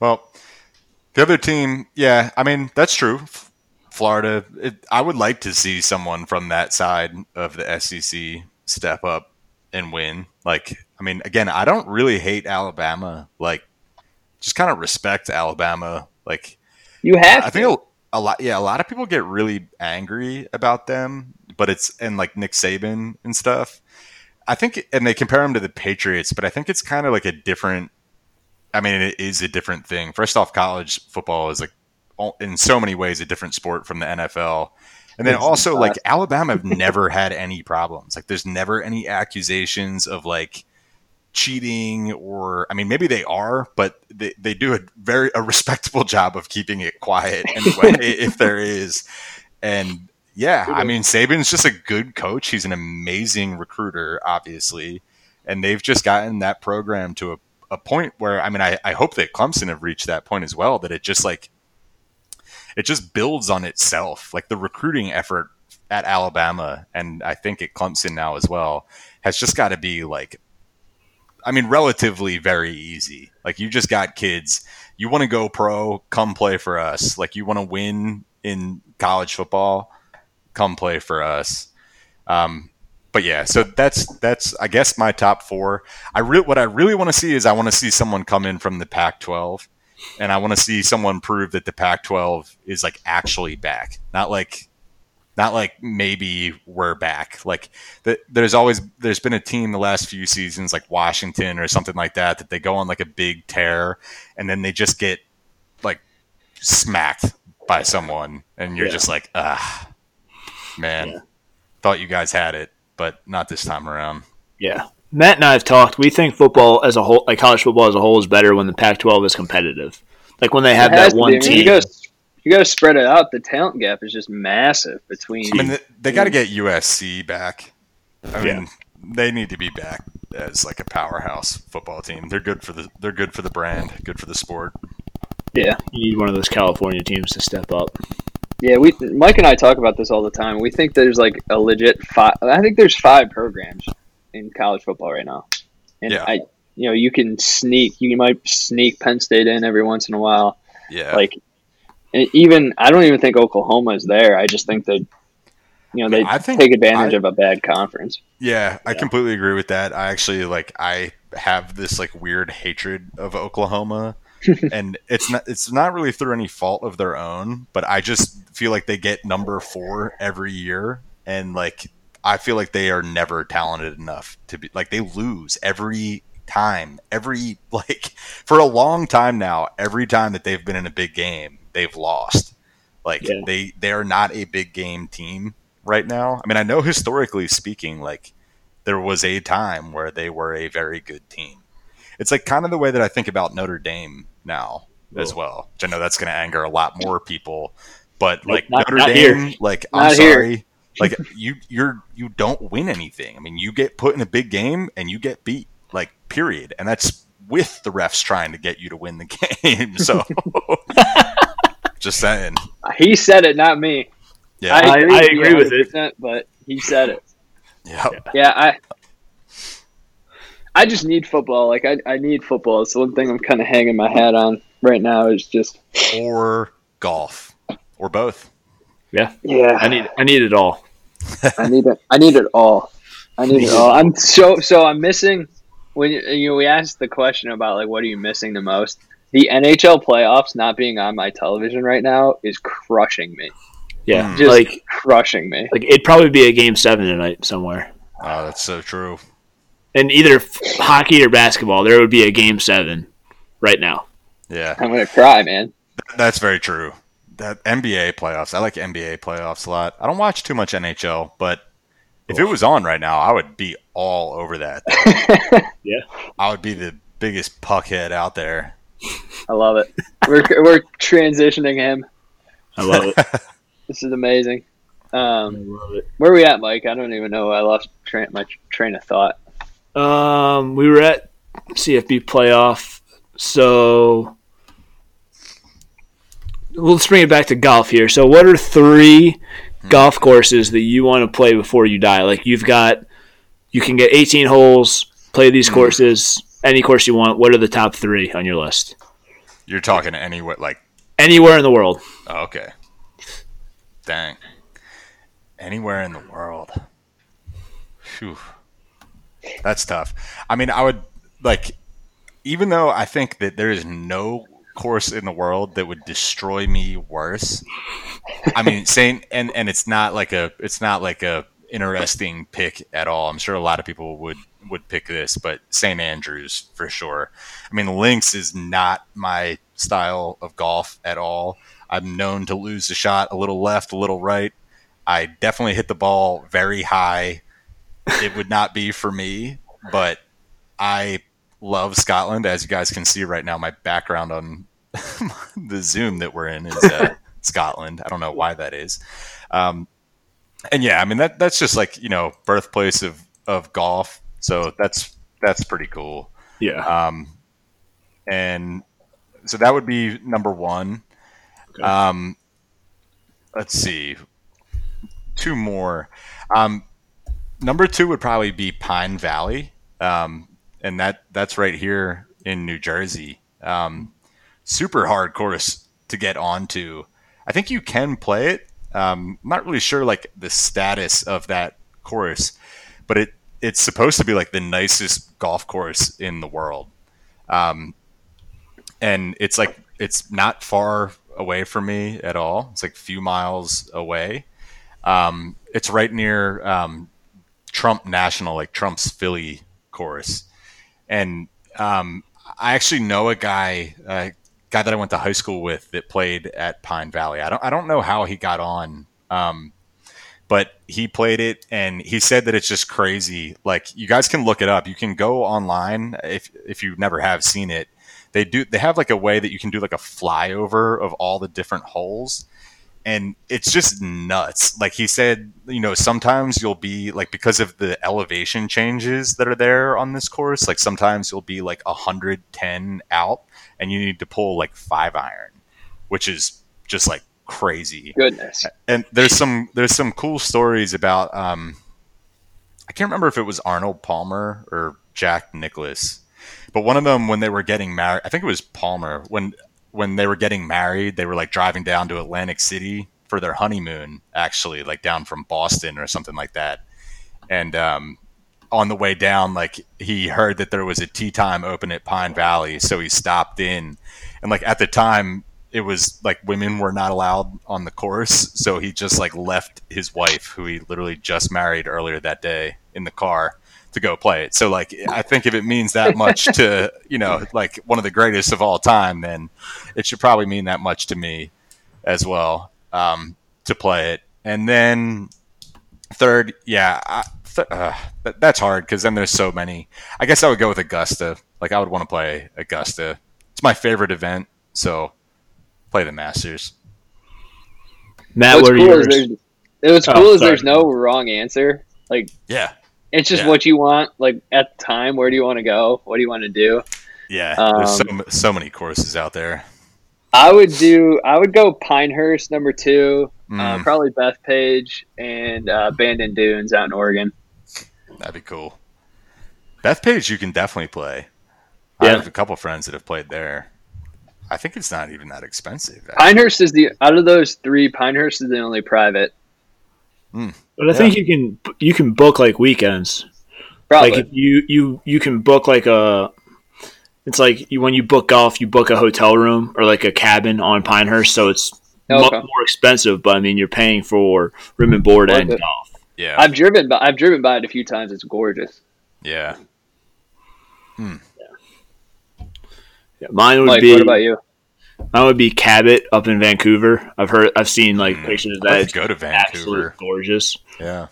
Well, the other team, yeah, I mean that's true. Florida, it, I would like to see someone from that side of the SEC step up and win. Like, I mean, again, I don't really hate Alabama. Like, just kind of respect Alabama. Like, You have I to. think a, a lot, yeah, a lot of people get really angry about them, but it's and like Nick Saban and stuff. I think, and they compare him to the Patriots, but I think it's kind of like a different. I mean, it is a different thing. First off, college football is like in so many ways a different sport from the NFL. And then It's also, not. like Alabama have never had any problems. Like, there's never any accusations of like cheating or I mean maybe they are, but they, they do a very a respectable job of keeping it quiet anyway if there is. And yeah, I mean Saban's just a good coach. He's an amazing recruiter, obviously. And they've just gotten that program to a, a point where I mean I, I hope that Clemson have reached that point as well, that it just like it just builds on itself. Like the recruiting effort at Alabama and I think at Clemson now as well has just got to be like I mean, relatively very easy. Like you just got kids. You want to go pro, come play for us. Like you want to win in college football, come play for us. Um, but yeah, so that's that's I guess my top four. I re- what I really want to see is I want to see someone come in from the Pac-12, and I want to see someone prove that the Pac-12 is like actually back, not like not like maybe we're back. Like th- there's always there's been a team the last few seasons like Washington or something like that that they go on like a big tear and then they just get like smacked by someone and you're Yeah. just like ah man Yeah. thought you guys had it but not this time around. Yeah. Matt and I have talked. We think football as a whole, like college football as a whole, is better when the Pac-12 is competitive. Like when they have that to be. one team. You gotta, you gotta spread it out. The talent gap is just massive between. I mean, they, they got to get USC back. I Yeah. mean, they need to be back as like a powerhouse football team. They're good for the they're good for the brand, good for the sport. yeah, you need one of those California teams to step up. Yeah, we Mike and I talk about this all the time. We think there's like a legit five. I think there's five programs in college football right now, and Yeah. I, you know, you can sneak. You might sneak Penn State in every once in a while. Yeah. Like, and even I don't even think Oklahoma is there. I just think that, you know, they I think take advantage I- of a bad conference. Yeah, I Yeah. completely agree with that. I actually like I have this like weird hatred of Oklahoma and it's not it's not really through any fault of their own, but I just feel like they get number 4 every year and like I feel like they are never talented enough to be like they lose every time. Every like for a long time now, every time that they've been in a big game, they've lost. Like Yeah. they they are not a big game team right now. I mean, I know historically speaking, like there was a time where they were a very good team. It's like kind of the way that I think about Notre Dame now as Oh. well. Which I know that's going to anger a lot more people, but Nope, like not- Notre not Dame, here. like I'm Not here. sorry, like you you're you don't win anything. I mean, you get put in a big game and you get beat, like period, and that's with the refs trying to get you to win the game. So, just saying, He said it, not me. yeah, I- agree, I with agree with it. but he said it. yeah. Yeah, I I just need football. Like I, I need football. It's the one thing I'm kind of hanging my hat on right now. Is just or golf, or both. Yeah, yeah. I need I need it all. I need it. I need it all. I need it all. I'm so so. I'm missing when you you know we asked the question about like what are you missing the most. The NHL playoffs not being on my television right now is crushing me. Yeah. Just like crushing me. like it'd probably be a game seven tonight somewhere. Oh, that's so true. And either hockey or basketball, there would be a game seven right now. Yeah, I'm gonna cry, man. that's very true. That NBA playoffs, I like NBA playoffs a lot. I don't watch too much NHL, but if it was on right now, I would be all over that. Yeah. I would be the biggest puckhead out there. I love it. We're we're transitioning him. I love it. This is amazing. I Um, love it. where are we at, Mike? I don't even know. I lost train, my train of thought. Um, we were at CFB playoff, so let's bring it back to golf here. So, what are three golf courses that you want to play before you die? Like you've got, you can get 18 holes, play these courses, any course you want. What are the top three on your list? You're talking anywhere like Anywhere in the world. oh, okay. Dang. Anywhere in the world. Phew. That's tough. I mean, I would like even though I think that there is no course in the world that would destroy me worse. I mean, saying and and it's not like a it's not like a interesting pick at all. I'm sure a lot of people would would pick this, but St. Andrews for sure. I mean, links is not my style of golf at all. I'm known to lose the shot a little left, a little right. I definitely hit the ball very high. It would not be for me, but I love Scotland. As you guys can see right now, my background on the Zoom that we're in is uh, Scotland. I don't know why that is. Um, and yeah, I mean that that's just like you know birthplace of of golf. So that's that's pretty cool. Yeah. Um, and so that would be number one. Okay. Um, let's see, two more. Um, number two would probably be Pine Valley, um, and that that's right here in New Jersey. Um, super hard course to get onto. I think you can play it. Um, I'm not really sure like the status of that course, but it it's supposed to be like the nicest golf course in the world. Um, and it's like it's not far away from me at all. It's like a few miles away. Um, it's right near um, Trump National, like Trump's Philly chorus. and um, I actually know a guy, a guy that I went to high school with that played at Pine Valley. I don't, I don't know how he got on, um, but he played it, and he said that it's just crazy. Like you guys can look it up. You can go online if if you never have seen it. They do. They have like a way that you can do like a flyover of all the different holes and it's just nuts. Like he said, you know, sometimes you'll be like because of the elevation changes that are there on this course, like sometimes you'll be like 110 out and you need to pull like 5 iron, which is just like crazy. Goodness. And there's some there's some cool stories about um I can't remember if it was Arnold Palmer or Jack Nicklaus. But one of them when they were getting married, I think it was Palmer, when when they were getting married, they were like driving down to Atlantic City for their honeymoon, actually, like down from Boston or something like that. And um, on the way down, like he heard that there was a tee time open at Pine Valley, so he stopped in. And like at the time, it was like women were not allowed on the course, so he just like left his wife, who he literally just married earlier that day, in the car to go play it. So like I think if it means that much to, you know, like one of the greatest of all time, then it should probably mean that much to me as well um, to play it. And then third, yeah, I, th- uh, that, that's hard because then there's so many. I guess I would go with Augusta. Like I would want to play Augusta. It's my favorite event, so play the Masters. Matt, What's what are cool is yours? there's, what's Oh, cool is sorry. there's no wrong answer. Like Yeah, it's just Yeah. what you want. Like at the time, where do you want to go? What do you want to do? yeah. Um, there's so so many courses out there. I would do. I would go Pinehurst number two. Uh, Mm. probably Bethpage and uh, Bandon Dunes out in Oregon. That'd be cool. Bethpage, you can definitely play. I have a couple friends that have played there. I think it's not even that expensive. actually. Pinehurst is the out of those three. Pinehurst is the only private. Mm. But I think you can you can book like weekends. Probably. Like if you you you can book like a. It's like you, when you book golf, you book a hotel room or like a cabin on Pinehurst, so it's mu- Okay. more expensive. But I mean, you're paying for room and board and it. golf. Yeah, I've driven, by, I've driven by it a few times. It's gorgeous. yeah. Hmm. Yeah, mine would Mike, be what about you? Mine would be Cabot up in Vancouver. I've heard I've seen like Mm. pictures of that. like It's to go to Vancouver. gorgeous. Yeah,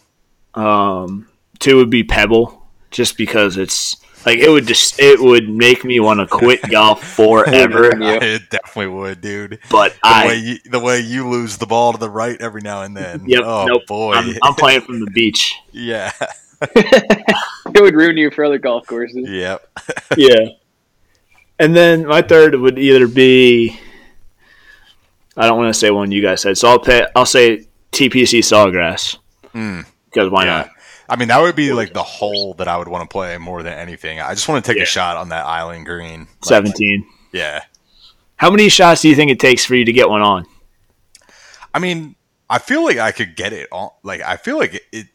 Um, two would be Pebble, just because it's like it would just it would make me want to quit golf forever. Yeah. it definitely would, dude. But The way you, the way you lose the ball to the right every now and then. Yep, Oh nope. boy. I'm, I'm playing from the beach. yeah. It would ruin you for other golf courses. Yep. Yeah. And then my third would either be I don't want to say one you guys said, so I'll pay. I'll say TPC Sawgrass Mm, because why yeah. not? I mean, that would be like the hole that I would want to play more than anything. I just want to take Yeah. a shot on that island green. Like, Seventeen. Yeah. How many shots do you think it takes for you to get one on? I mean, I feel like I could get it on. Like, I feel like it. it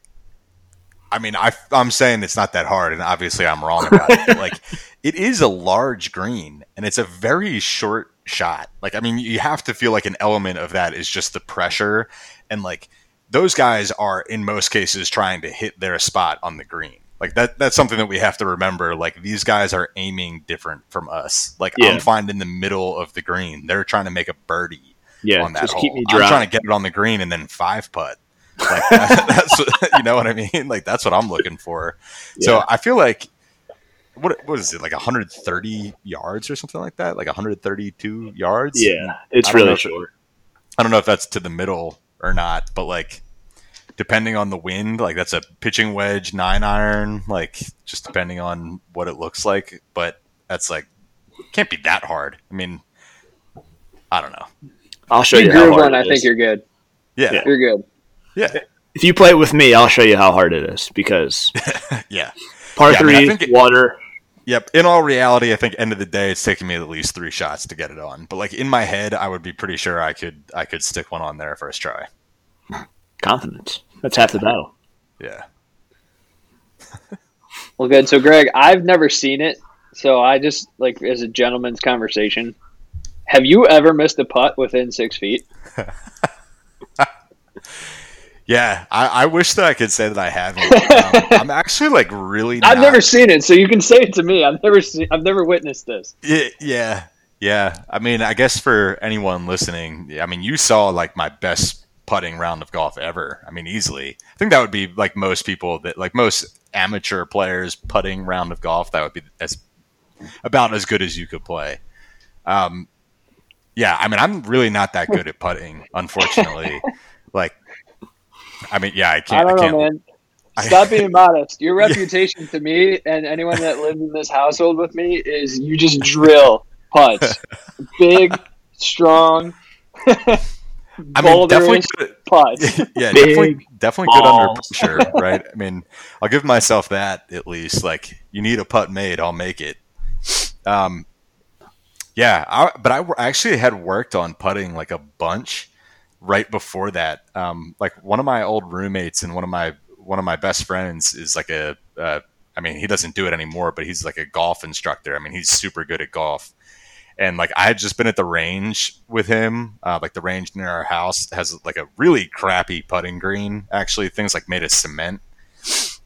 I mean, I, I'm saying it's not that hard, and obviously I'm wrong about it. But like, it is a large green, and it's a very short shot. Like, I mean, you have to feel like an element of that is just the pressure, and like those guys are in most cases trying to hit their spot on the green. Like that that's something that we have to remember. Like these guys are aiming different from us. Like Yeah. I'm finding the middle of the green. They're trying to make a birdie Yeah, on that just hole. keep me I'm trying to get it on the green and then five putt. Like that, that's you know what I mean. Like that's what I'm looking for. So I feel like what what is it like 130 yards or something like that? Like 132 yards? yeah, it's I don't really if short. I don't know if that's to the middle or not, but like depending on the wind, like that's a pitching wedge nine iron, like just depending on what it looks like. But that's like can't be that hard. I mean, I don't know. I'll show You you how groove hard one, it I think you're good. Yeah, Yeah. You're good. yeah, If you play it with me, I'll show you how hard it is because yeah. par Yeah, I mean, I three, think it- water. Yep. In all reality, I think end of the day, it's taking me at least three shots to get it on. But like in my head, I would be pretty sure I could I could stick one on there first try. Confidence. That's half the battle. Yeah. Well, good. So, Greg, I've never seen it. So, I just like as a gentleman's conversation. Have you ever missed a putt within six feet? Yeah. I, I wish that I could say that I haven't. Um, I'm actually like really. I've never seen it, so you can say it to me. I've never seen. I've never witnessed this. Yeah, yeah, yeah. I mean, I guess for anyone listening, I mean, you saw like my best putting round of golf ever. I mean, easily. I think that would be like most people that like most amateur players putting round of golf. That would be as about as good as you could play. Um, yeah, I mean, I'm really not that good at putting, unfortunately. like, I mean, yeah, I I can't. I, don't can't. know, man. Stop being modest. Your reputation to me and anyone that lives in this household with me is you just drill putts, big, strong, I mean, definitely. boulderish Good, putts. yeah, Big definitely, definitely good under balls. pressure, right? I mean, I'll give myself that at least. Like, you need a putt made, I'll make it. Um, yeah, I, but I actually had worked on putting like a bunch right before that. Um, like one of my old roommates and one of my one of my best friends is like a. Uh, I mean, he doesn't do it anymore, but he's like a golf instructor. I mean, he's super good at golf and like I had just been at the range with him. Uh, like the range near our house has like a really crappy putting green. Actually, things like made of cement.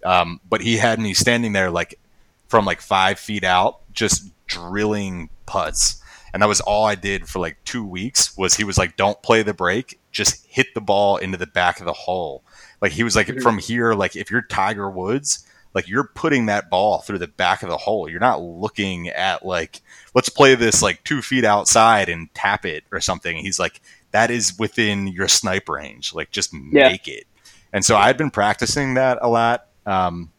Um, but he had me standing there like from like five feet out, just drilling putts, and that was all I did for like two weeks. Was he was like, "Don't play the break, just hit the ball into the back of the hole." Like he was like, from here, like if you're Tiger Woods, like you're putting that ball through the back of the hole. You're not looking at like let's play this like two feet outside and tap it or something. He's like, that is within your snipe range. Like, just Yeah. make it. And so I'd been practicing that a lot. Um,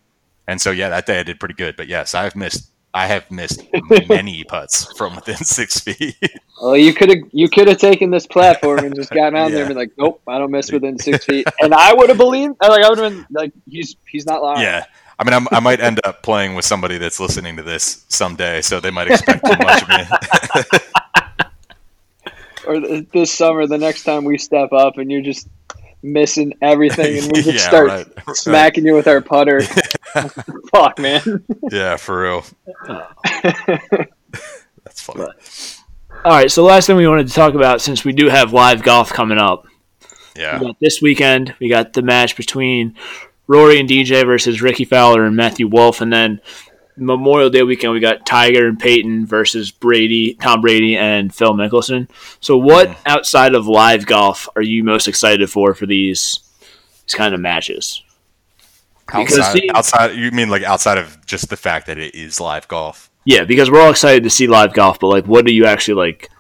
and so yeah, that day I did pretty good. But yes, I've missed. I have missed many putts from within six feet. Well, you could have you could have taken this platform and just gotten on there and been like, nope, I don't miss within six feet, and I would have believed. Like I would have been like, he's he's not lying. yeah. I mean, I'm, I might end up playing with somebody that's listening to this someday, so they might expect too much of me. Or th- this summer, the next time we step up and you're just missing everything, and we just Yeah, start right, right. smacking you with our putter. Fuck, man. Yeah, for real. That's funny. All right, so the last thing we wanted to talk about, since we do have live golf coming up, Yeah. we got this weekend. We got the match between Rory and DJ versus Rickie Fowler and Matthew Wolff, and then Memorial Day weekend we got Tiger and Peyton versus Brady, Tom Brady, and Phil Mickelson. So, what Mhm. outside of live golf are you most excited for for these these kind of matches? Outside, outside, you mean like outside of just the fact that it is live golf? Yeah, because we're all excited to see live golf, but like, what are you actually like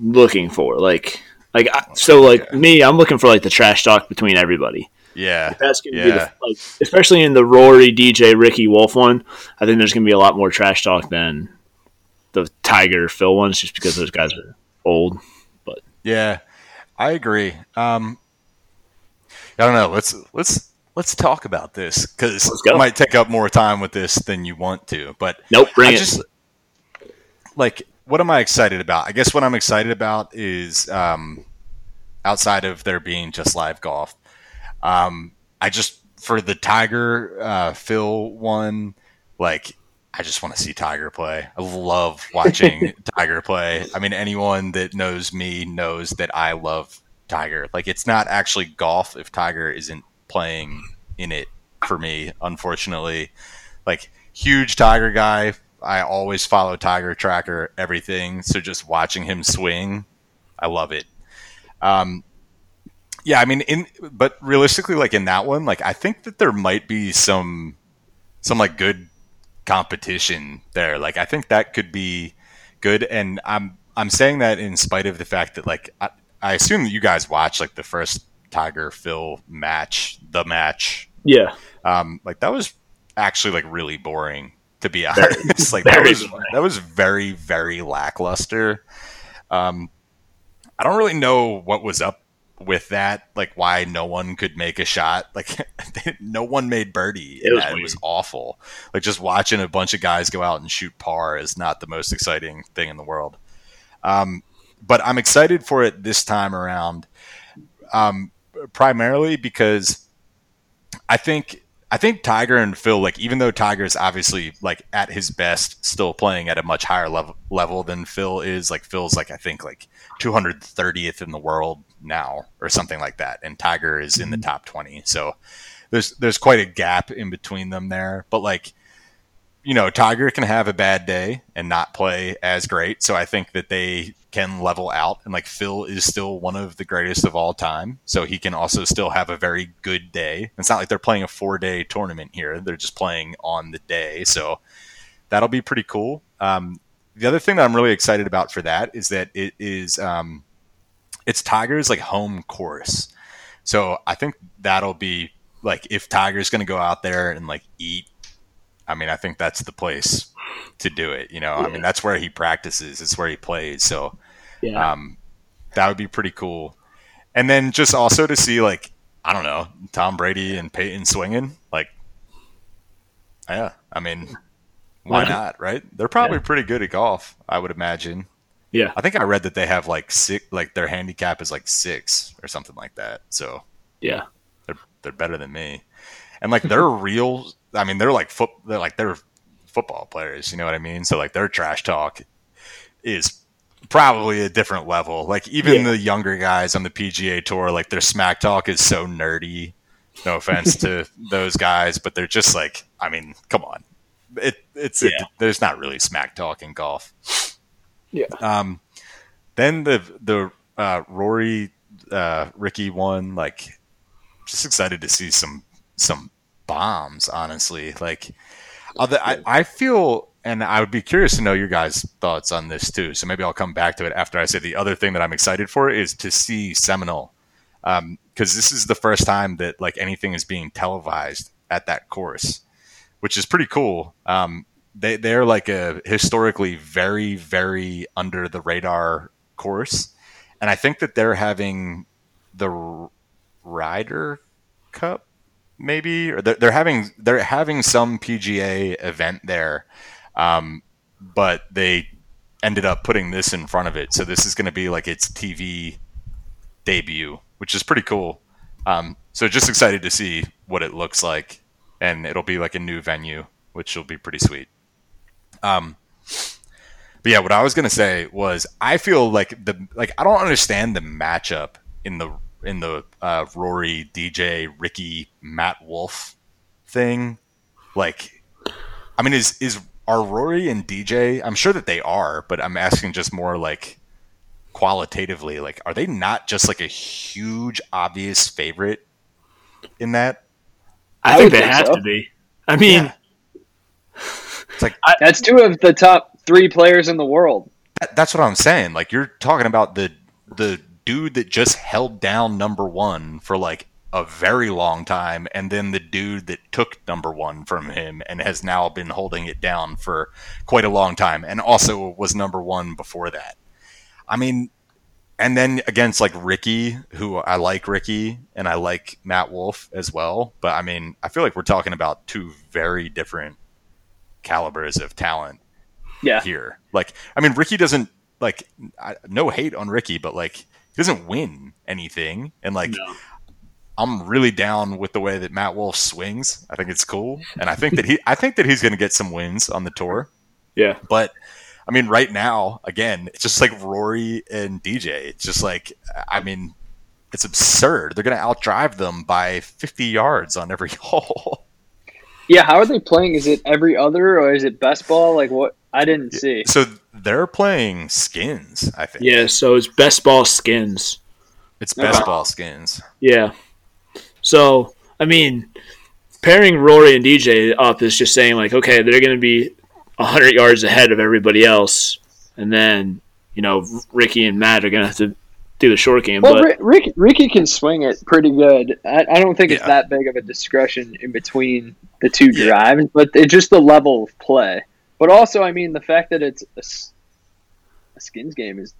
looking for? Like, like I- so, like Yeah. me, I'm looking for like the trash talk between everybody. Yeah, That's gonna be the, like, especially in the Rory, DJ, Rickie Wolff one. I think there's gonna be a lot more trash talk than the Tiger Phil ones, just because those guys are old. But yeah, I agree. Um, I don't know. Let's let's let's talk about this because Let's. I might take up more time with this than you want to. But Nope, bring I it. just like what am I excited about? I guess what I'm excited about is um, outside of there being just live golf. Um, I just for the Tiger uh, Phil one, like I just want to see Tiger play. I love watching Tiger play. I mean, anyone that knows me knows that I love Tiger. Like it's not actually golf if Tiger isn't playing in it for me, unfortunately. Like huge Tiger guy. I always follow Tiger tracker everything. So just watching him swing, I love it. Um, yeah, I mean, in but realistically, like in that one, like I think that there might be some some like good competition there. Like I think that could be good, and I'm I'm saying that in spite of the fact that like I, I assume that you guys watched like the first Tiger Phil match, the match. yeah, Um, like that was actually like really boring to be honest. like that was boring. that was very very lackluster. Um, I don't really know what was up with that. Like why no one could make a shot. Like no one made birdie. It was it was awful. Like just watching a bunch of guys go out and shoot par is not the most exciting thing in the world. Um, but I'm excited for it this time around, um, primarily because I think I think Tiger and Phil, like even though Tiger is obviously like at his best, still playing at a much higher level level than Phil is. Like Phil's like I think like 230th in the world now or something like that, and Tiger is in the top 20. So there's there's quite a gap in between them there. But like you know, Tiger can have a bad day and not play as great. So I think that they can level out. And like Phil is still one of the greatest of all time. So he can also still have a very good day. It's not like they're playing a four day tournament here. They're just playing on the day. So that'll be pretty cool. Um, the other thing that I'm really excited about for that is that it is um, it's Tiger's like home course. So I think that'll be like if Tiger's going to go out there and like eat I mean, I think that's the place to do it. You know, I mean, that's where he practices. It's where he plays. So, yeah. um, that would be pretty cool. And then just also to see like I don't know Tom Brady and Peyton swinging. Like, yeah, I mean, why not? Right? They're probably Yeah. pretty good at golf. I would imagine. Yeah. I think I read that they have like six, like their handicap is like six or something like that. So Yeah. they're they're better than me, and like they're real. I mean, they're like foot. They're like they're football players. You know what I mean? So like their trash talk is probably a different level. Like even Yeah. the younger guys on the PGA tour, like their smack talk is so nerdy. No offense to those guys, but they're just like, I mean, come on. It it's Yeah. there's not really smack talk in golf. Yeah. Um, then the the uh, Rory uh, Rickie one, like, just excited to see some some bombs. Honestly, like, although I I feel, and I would be curious to know your guys' thoughts on this too. So maybe I'll come back to it after I say the other thing that I'm excited for is to see Seminole, because this is the first time that like anything is being televised at that course, which is pretty cool. Um, they they're like a historically very very under the radar course, and I think that they're having the Ryder Cup maybe or they're, they're having they're having some PGA event there, um, but they ended up putting this in front of it, so this is going to be like its TV debut, which is pretty cool. Um, so just excited to see what it looks like, and it'll be like a new venue, which will be pretty sweet. Um, but yeah, what I was gonna say was I feel like the like I don't understand the matchup in the in the uh, Rory DJ Rickie Matt Wolff thing. Like, I mean, is is are Rory and DJ? I'm sure that they are, but I'm asking just more like qualitatively. Like, are they not just like a huge obvious favorite in that? I, I think would they have so. to be. I mean, Yeah. It's like That's two of the top three players in the world. That, that's what I'm saying. Like you're talking about the the dude that just held down number one for like a very long time, and then the dude that took number one from him and has now been holding it down for quite a long time, and also was number one before that. I mean, and then against like Rickie, who I like Rickie and I like Matt Wolff as well. But I mean, I feel like we're talking about two very different calibers of talent Yeah. here. Like, I mean, Rickie doesn't like I, no hate on Rickie, but like he doesn't win anything, and like No. I'm really down with the way that Matt Wolff swings. I think it's cool, and I think that he I think that he's going to get some wins on the tour. Yeah. But I mean, right now, again, it's just like Rory and DJ. It's just like I mean, it's absurd. They're going to outdrive them by 50 yards on every hole. Yeah, how are they playing? Is it every other or is it best ball? Like what? I didn't see. So they're playing skins. I think. Yeah, so it's best ball skins. It's best Okay. ball skins. Yeah. So, I mean, pairing Rory and DJ up is just saying, like, okay, they're going to be 100 yards ahead of everybody else. And then, you know, Rickie and Matt are going to have to do the short game. Well, but Rick, Rick, Rickie can swing it pretty good. I, I don't think it's that big of a discretion in between the two Yeah. drives, but it's just the level of play. But also, I mean, the fact that it's a skins game is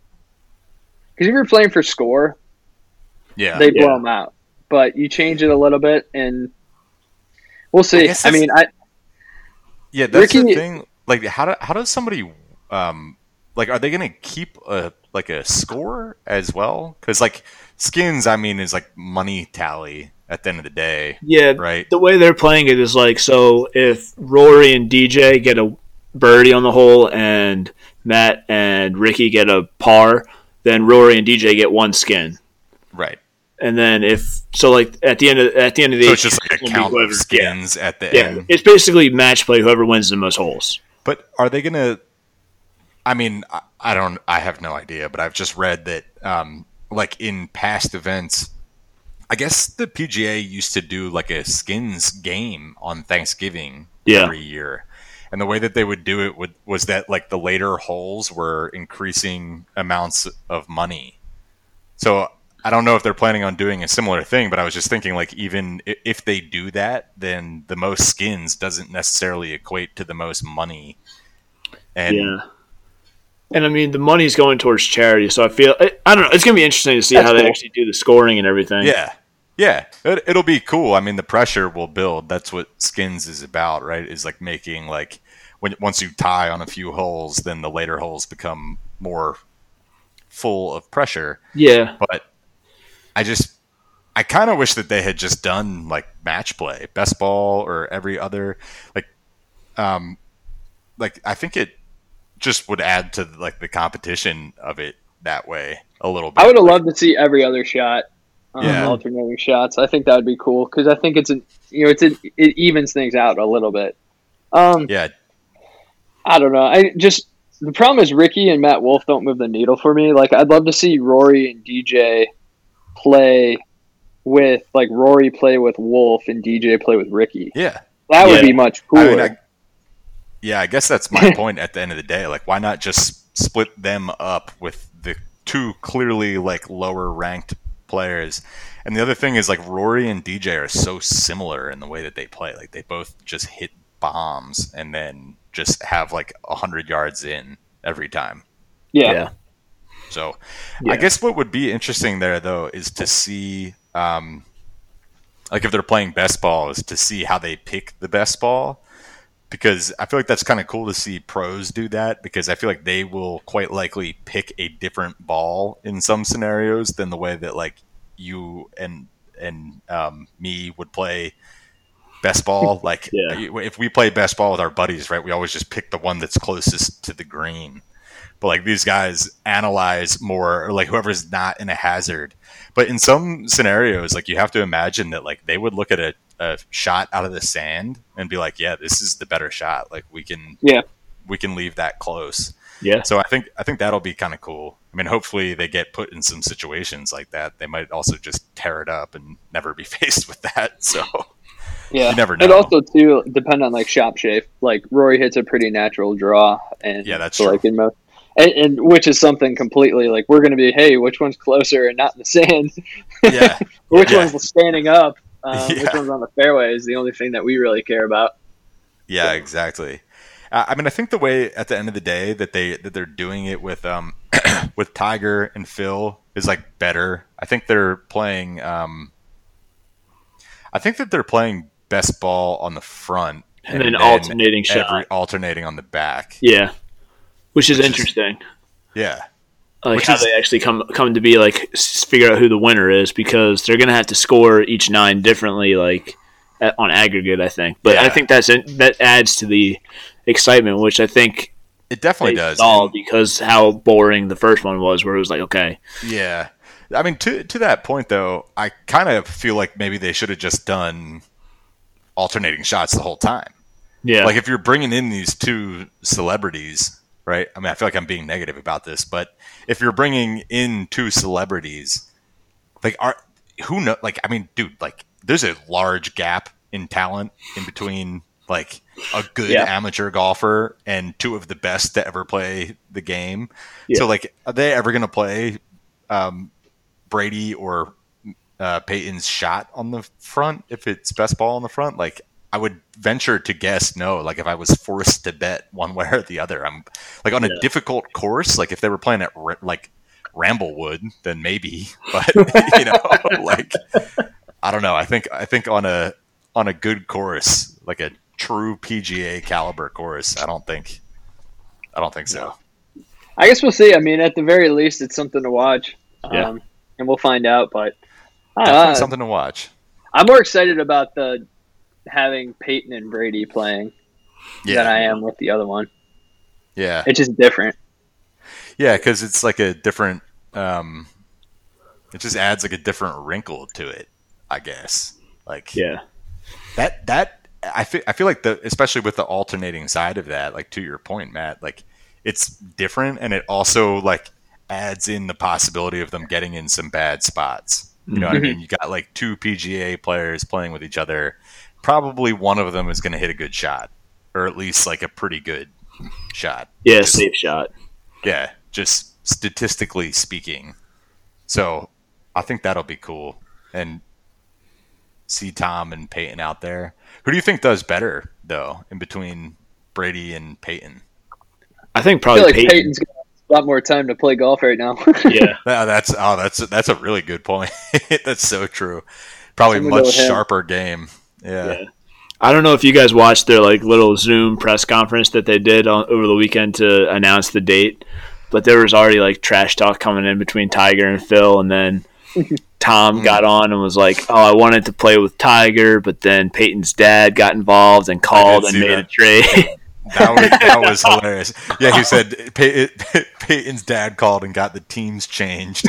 because if you're playing for score, Yeah. they blow Yeah. them out. But you change it a little bit, and we'll see. guess I, mean, I Yeah, that's the thing. Like, how do, how does somebody um like are they gonna keep a like a score as well? Because like skins, I mean, is like money tally at the end of the day, yeah, right? the way they're playing it is like, so if Rory and DJ get a birdie on the hole and Matt and Rickie get a par, then Rory and DJ get one skin. Right. And then if so, like at the end of at the end of the So it's just like a count whoever- of skins at the Yeah, end. it's basically match play. Whoever wins the most holes. But are they gonna? I mean, I, I don't. I have no idea. But I've just read that, um, like in past events, I guess the PGA used to do like a skins game on Thanksgiving Yeah. every year, and the way that they would do it would, was that like the later holes were increasing amounts of money. So I don't know if they're planning on doing a similar thing, but I was just thinking like even if they do that, then the most skins doesn't necessarily equate to the most money. And yeah. And I mean, the money's going towards charity, so I feel I, I don't know. It's gonna be interesting to see That's how they actually do the scoring and everything. yeah, yeah, it, it'll be cool. I mean, the pressure will build. That's what skins is about, right? Is like making like when once you tie on a few holes, then the later holes become more full of pressure. yeah, but I just I kind of wish that they had just done like match play, best ball, or every other like um like I think it just would add to like the competition of it that way a little bit. I would have Like, loved to see every other shot, um, Yeah. alternating shots. I think that would be cool because I think it's a you know it's a, it evens things out a little bit. Um, Yeah, I don't know. I just the problem is Rickie and Matt Wolff don't move the needle for me. Like I'd love to see Rory and DJ play with like Rory play with Wolff and DJ play with Rickie. yeah. That would be much cooler. I mean, I, yeah, I guess that's my point at the end of the day. Like, why not just split them up with the two clearly like lower ranked players? And the other thing is like Rory and DJ are so similar in the way that they play. Like, they both just hit bombs and then just have like a hundred yards in every time. yeah. yeah, So, Yeah. I guess what would be interesting there though is to see, um, like if they're playing best ball, is to see how they pick the best ball, because I feel like that's kind of cool to see pros do that because I feel like they will quite likely pick a different ball in some scenarios than the way that like you and and um, me would play best ball. Like Yeah. if we play best ball with our buddies, right, we always just pick the one that's closest to the green but like these guys analyze more or like whoever's not in a hazard but in some scenarios like you have to imagine that like they would look at a, a shot out of the sand and be like yeah this is the better shot like we can Yeah. we can leave that close yeah. so i think i think that'll be kind of cool i mean hopefully they get put in some situations like that they might also just tear it up and never be faced with that so Yeah, You never know. It also too depend on like shop shape. Like Rory hits a pretty natural draw, and Yeah, that's so, true. Like in most, and, and which is something completely like we're going to be, hey, which one's closer and not in the sand? yeah which Yeah. one's standing up? Um, Which one's on the fairway is the only thing that we really care about. Yeah, exactly. Uh, I mean, I think the way at the end of the day that they that they're doing it with um with Tiger and Phil is like better. I think they're playing. Um, I think that they're playing best ball on the front and, then, alternating shot. alternating on the back. Yeah, which is Which is- interesting. Yeah, like Which how is- they actually come come to be like figure out who the winner is because they're gonna have to score each nine differently like on aggregate I think but I think that's that adds to the excitement which I think it definitely does. And- because how boring the first one was where it was like okay Yeah. I mean, to to that point though, I kind of feel like maybe they should have just done alternating shots the whole time. yeah Like if you're bringing in these two celebrities, right? I mean, I feel like I'm being negative about this, but if you're bringing in two celebrities, like are who know? Like I mean, dude, like there's a large gap in talent in between like a good Yeah. amateur golfer and two of the best to ever play the game. Yeah. So like, are they ever going to play um, Brady or uh, Peyton's shot on the front if it's best ball on the front? Like, I would venture to guess no. Like, if I was forced to bet one way or the other, I'm like on a Yeah. difficult course. Like, if they were playing at like Ramblewood, then maybe. But you know, like I don't know. I think I think on a on a good course, like a true PGA caliber course, I don't think I don't think so. I guess we'll see. I mean, at the very least, it's something to watch. Um, Yeah. and we'll find out. But I don't Definitely know. something to watch. I'm more excited about the having Peyton and Brady playing than I am with the other one. yeah, It's just different. yeah. Because it's like a different. Um, it just adds like a different wrinkle to it, I guess. Like yeah that that I feel I feel like the especially with the alternating side of that, like to your point, Matt, like it's different and it also like adds in the possibility of them getting in some bad spots. You know what I mean? You got like two PGA players playing with each other. Probably one of them is going to hit a good shot, or at least like a pretty good shot. yeah Just- safe shot yeah, just statistically speaking. So I think that'll be cool. And see Tom and Peyton out there. Who do you think does better though, in between Brady and Peyton? I think I probably feel like Peyton, Peyton's got a lot more time to play golf right now. yeah Ah, that's oh, that's that's a really good point. that's so true. Probably I'm gonna go much sharper game. Yeah. Yeah. I don't know if you guys watched their like little Zoom press conference that they did on, over the weekend to announce the date, but there was already like trash talk coming in between Tiger and Phil, and then Tom hmm. got on and was like, "Oh, I wanted to play with Tiger, but then Peyton's dad got involved and called and made a trade." That was, that was hilarious. Yeah, he said Pey- Peyton's dad called and got the teams changed.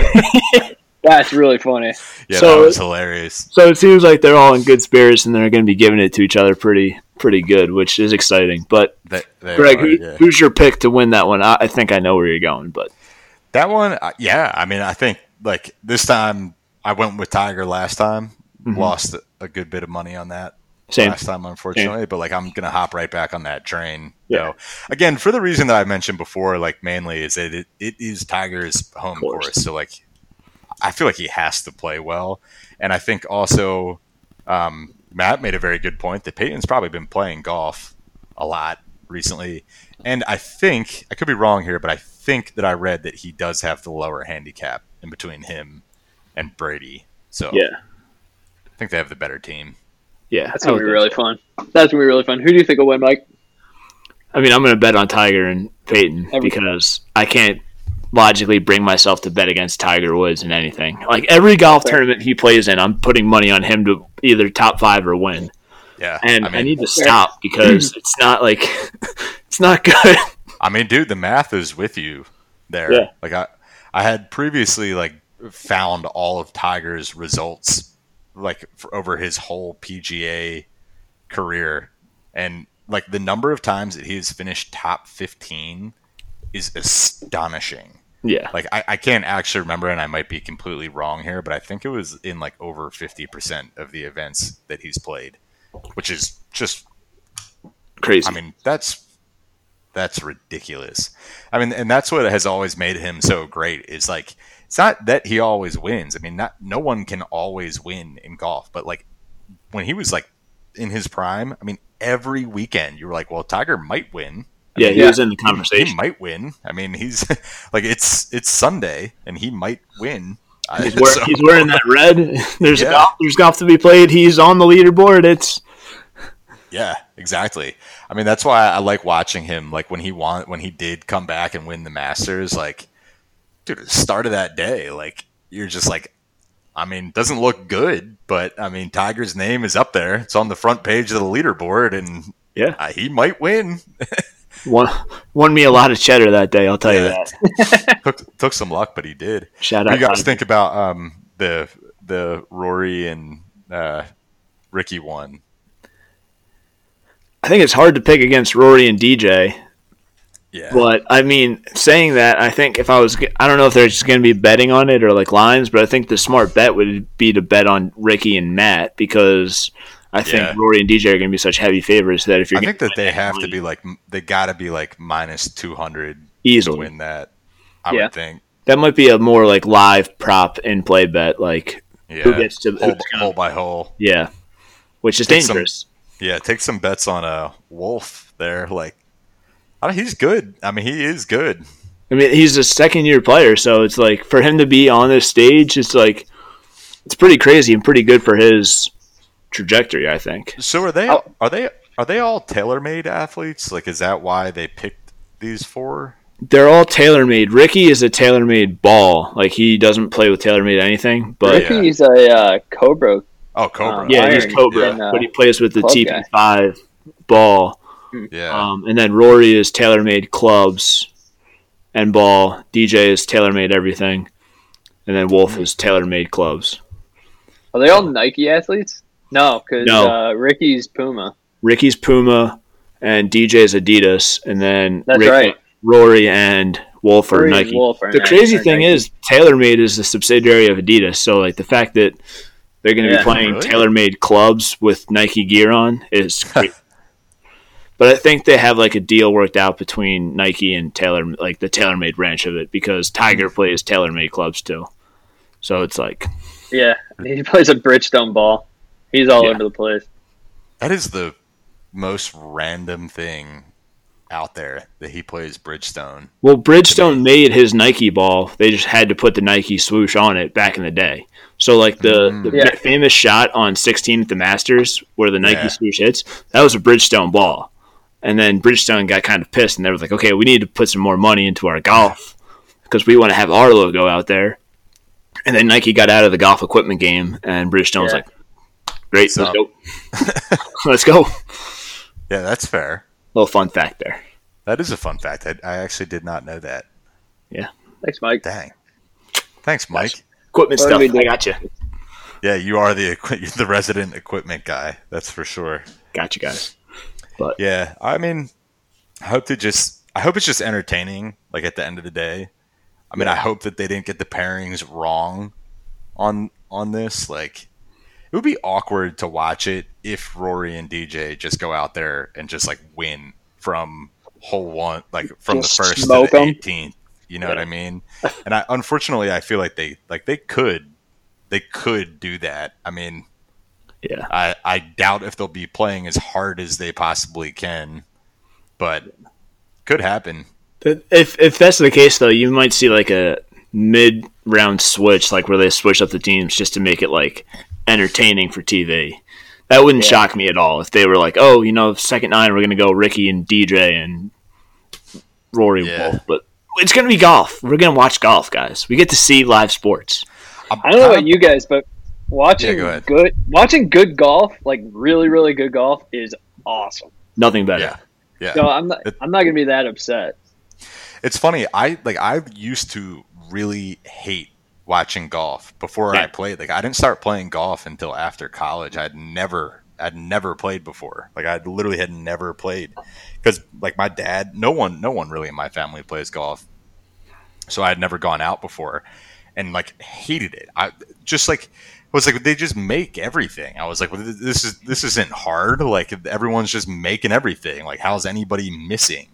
That's really funny. Yeah, So- that was hilarious. so it seems like they're all in good spirits and they're going to be giving it to each other pretty pretty good, which is exciting. But They, they Greg, are, who, yeah. who's your pick to win that one? I, I think I know where you're going, but That one, uh, yeah. I mean, I think like this time I went with Tiger last time. Mhm. Lost a- good bit of money on that same. last time, unfortunately. But like, I'm gonna hop right back on that train. Yeah. Again, for the reason that I mentioned before, like mainly is that it, it is Tiger's home course. course. So like, I feel like he has to play well, and I think also um, Matt made a very good point that Peyton's probably been playing golf a lot recently, and I think I could be wrong here, but I think that I read that he does have the lower handicap in between him and Brady. So Yeah, I think they have the better team. yeah. That's gonna be really fun. That's gonna be really fun. Who do you think will win, Mike? I mean, I'm going to bet on Tiger and Peyton Every- because I can't logically bring myself to bet against Tiger Woods in anything. Like every golf Fair. tournament he plays in, I'm putting money on him to either top five or win. Yeah, And I, I need to Fair. stop because it's not like it's not good. I mean, dude, the math is with you there. Yeah. Like I, I had previously like found all of Tiger's results like for over his whole PGA career, and like the number of times that he has finished top fifteen is astonishing. Yeah, Like I, I can't actually remember, and I might be completely wrong here, but I think it was in like over fifty percent of the events that he's played, which is just crazy. I mean, that's that's ridiculous. I mean, and that's what has always made him so great. Is like it's not that he always wins. I mean, not no one can always win in golf, but like when he was like in his prime, I mean, every weekend you were like, well, Tiger might win. Yeah, mean, he Yeah. was in the conversation. he conversation. might win. I mean, he's like it's it's Sunday and he might win. He's, wear, so- he's wearing that red. There's Yeah. golf. There's golf to be played. He's on the leaderboard. It's Yeah, exactly. I mean, that's why I like watching him. Like when he won, when he did come back and win the Masters. Like, dude, the start of that day, like you're just like, I mean, doesn't look good, but I mean, Tiger's name is up there. It's on the front page of the leaderboard, and yeah, uh, he might win. Won won me a lot of cheddar that day. I'll tell you that. took took some luck, but he did. Shout What out. you guys Tiger. think about um, the the Rory and uh, Rickie one? I think it's hard to pick against Rory and DJ, Yeah, but I mean, saying that, I think if I was, I don't know if there's going to be betting on it or like lines, but I think the smart bet would be to bet on Rickie and Matt because I think Yeah. Rory and DJ are going to be such heavy favorites that if you're I gonna think that win they have to be like they got to be like minus two hundred to easily. win that. I Yeah. would think. That might be a more like live prop in play bet, like Yeah, who gets to hole, who's gonna- hole by hole. yeah, which is Take some- dangerous. Yeah, take some bets on a Wolff there. Like, I don't, he's good. I mean, he is good. I mean, he's a second year player, so it's like for him to be on this stage, it's like it's pretty crazy and pretty good for his trajectory. I think. So are they? Oh. Are they? Are they all TaylorMade athletes? Like, is that why they picked these four? They're all tailor made. Rickie is a TaylorMade ball. Like he doesn't play with TaylorMade anything, but Yeah. Rickie's a uh, Cobra. Oh, Cobra. Um, yeah, he's Iron Cobra, and, uh, but he plays with the club TP guy. five ball. yeah. Um, and then Rory is TaylorMade clubs and ball. DJ is TaylorMade everything, and then Wolff is TaylorMade clubs. Are they all Nike athletes? No, because No. uh, Rickie's Puma. Rickie's Puma and DJ's Adidas, and then That's Rick- right. Rory and Wolff are Rory Nike. Wolff are the Nike- crazy thing Nike. is, TaylorMade is a subsidiary of Adidas. So like the fact that they're going to Yeah. be playing Really? TaylorMade clubs with Nike gear on is. crazy. but I think they have like a deal worked out between Nike and Taylor, like the TaylorMade branch of it, because Tiger plays TaylorMade clubs too. So it's like Yeah, he plays a Bridgestone ball. He's all Yeah. over the place. that is the most random thing out there that he plays Bridgestone. Well, Bridgestone made his Nike ball. They just had to put the Nike swoosh on it back in the day. So, like the, Mm. the Yeah. famous shot on 16 at the Masters where the Nike Yeah. swoosh hits, that was a Bridgestone ball. And then Bridgestone got kind of pissed and they were like, okay, we need to put some more money into our golf because we want to have our logo out there. And then Nike got out of the golf equipment game and Bridgestone was Yeah. like, great, So- let's go. let's go. Yeah, that's fair. Little fun fact there. That is a fun fact. I, I actually did not know that. Yeah. Thanks, Mike. Dang. Thanks, Mike. Equipment What stuff. we do? I got you. Yeah, you are the equi- the resident equipment guy. That's for sure. Got you guys. But yeah, I mean, I hope to just I hope it's just entertaining. Like at the end of the day, I mean, I hope that they didn't get the pairings wrong on on this. Like, it would be awkward to watch it if Rory and DJ just go out there and just like win from hole one, like from Just the first to smoke the 'em. 18th. You know what I mean? And I unfortunately I feel like they like they could they could do that. I mean, Yeah. I, I doubt if they'll be playing as hard as they possibly can, but could happen. If if that's the case, though, you might see like a mid round switch, like where they switch up the teams just to make it like entertaining for TV. That wouldn't Yeah. shock me at all if they were like, oh, you know, second nine, we're gonna go Rickie and DJ and Rory Yeah. Wolff, but it's gonna be golf. We're gonna watch golf, guys. We get to see live sports. I'm I don't know kinda- about you guys, but watching Yeah, go good watching good golf, like really, really good golf, is awesome. Nothing better. Yeah, yeah. So I'm not It- I'm not gonna be that upset. It's funny. I like I used to really hate watching golf before I played. Like I didn't start playing golf until after college. I'd never I'd never played before. Like I literally had never played because like my dad, no one no one really in my family plays golf. So I had never gone out before and like hated it. I just like was like they just make everything. I was like, well, this is this isn't hard. Like everyone's just making everything. Like how's anybody missing?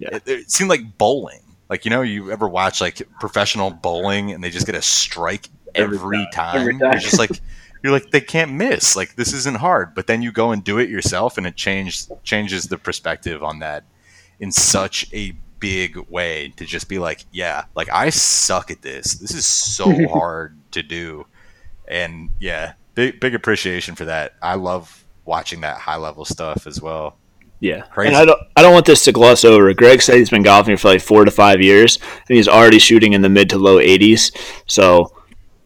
Yeah. It, it seemed like bowling. Like you know, you ever watch like professional bowling and they just get a strike Every every, time. Every time. You're just like you're like they can't miss. Like this isn't hard. But then you go and do it yourself, and it changes changes the perspective on that. in such a big way to just be like, yeah, like I suck at this. This is so hard to do. And yeah, big big appreciation for that. I love watching that high level stuff as well. Yeah, Crazy. and I don't, I don't want this to gloss over. Greg said he's been golfing for like four to five years, and he's already shooting in the mid to low 80s. So,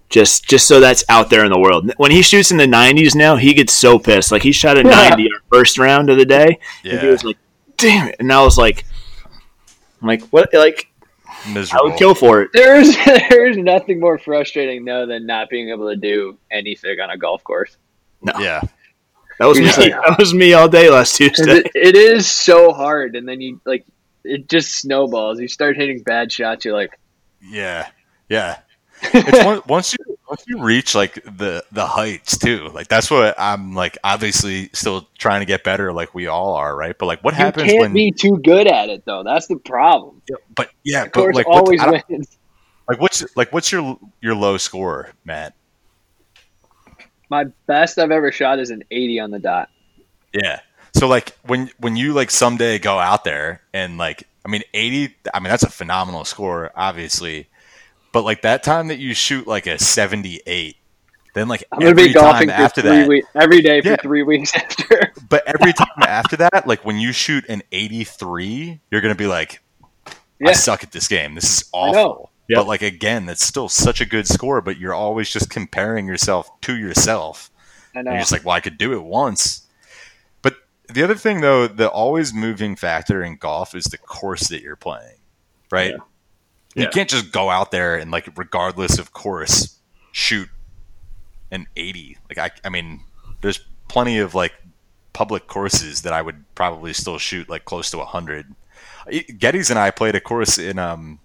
just just so that's out there in the world. When he shoots in the 90s now, he gets so pissed. Like he shot a 90 our first round of the day, and he was like, "Damn it!" And I was like, "I'm like what? Like Miserable. I would kill for it." There's there's nothing more frustrating though than not being able to do anything on a golf course. yeah, That was me. just that was me all day last Tuesday. It, it is so hard, and then you like it just snowballs. You start hitting bad shots. You're like, yeah, yeah. It's one, once you once you reach like the the heights too. Like that's what I'm like. Obviously, still trying to get better, like we all are, right? But like, what you happens can't when? be too good at it though. That's the problem. but yeah, The but course like, always I don't- wins. like what's like what's your your low score, Matt? My best I've ever shot is an 80 on the dot. Yeah. So like when when you like someday go out there and like I mean 80 I mean that's a phenomenal score obviously. But like that time that you shoot like a 78 then like I'm gonna every be golfing time after three that weeks every day for Yeah. three weeks after. but every time after that like when you shoot an 83 you're going to be like I suck at this game. This is awful. Yep. But like again, that's still such a good score, but you're always just comparing yourself to yourself. I And know. you're just like, well, I could do it once. But the other thing, though, the always moving factor in golf is the course that you're playing, right? Yeah. You Yeah. can't just go out there and, like, regardless of course, shoot an 80. Like, I, I mean, there's plenty of, like, public courses that I would probably still shoot, like, close to 100. Gettys and I played a course in, um,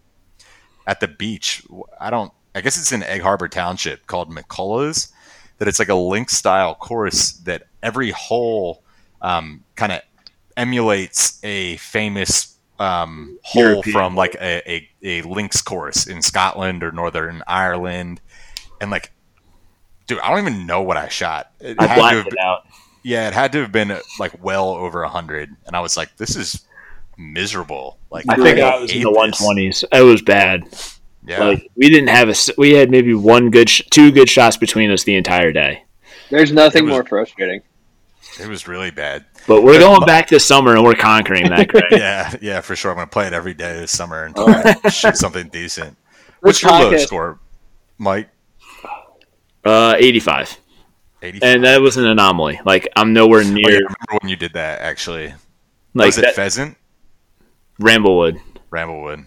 at the beach. I don't, I guess it's in Egg Harbor Township called McCullough's that it's like a link style course that every hole um, kind of emulates a famous um, hole European. from like a, a, a links course in Scotland or Northern Ireland. And like, dude, I don't even know what I shot. It I had to have blacked it out. yeah, it had to have been like well over a hundred, and I was like, "This is miserable." Like, I think I was in the 120s. It was bad. Yeah, Like we didn't have a. We had maybe one good, sh- two good shots between us the entire day. There's nothing was- more frustrating. it was really bad. But we're But- going back this summer and we're conquering that. Greg. Yeah, yeah, for sure. I'm gonna play it every day this summer until I shoot something decent. What's your low podcast- score, Mike? uh, 85, Eighty. and that was an anomaly. Like I'm nowhere Oh, yeah, I near remember when you did that. Actually, like was it that, pheasant? Ramblewood. Ramblewood.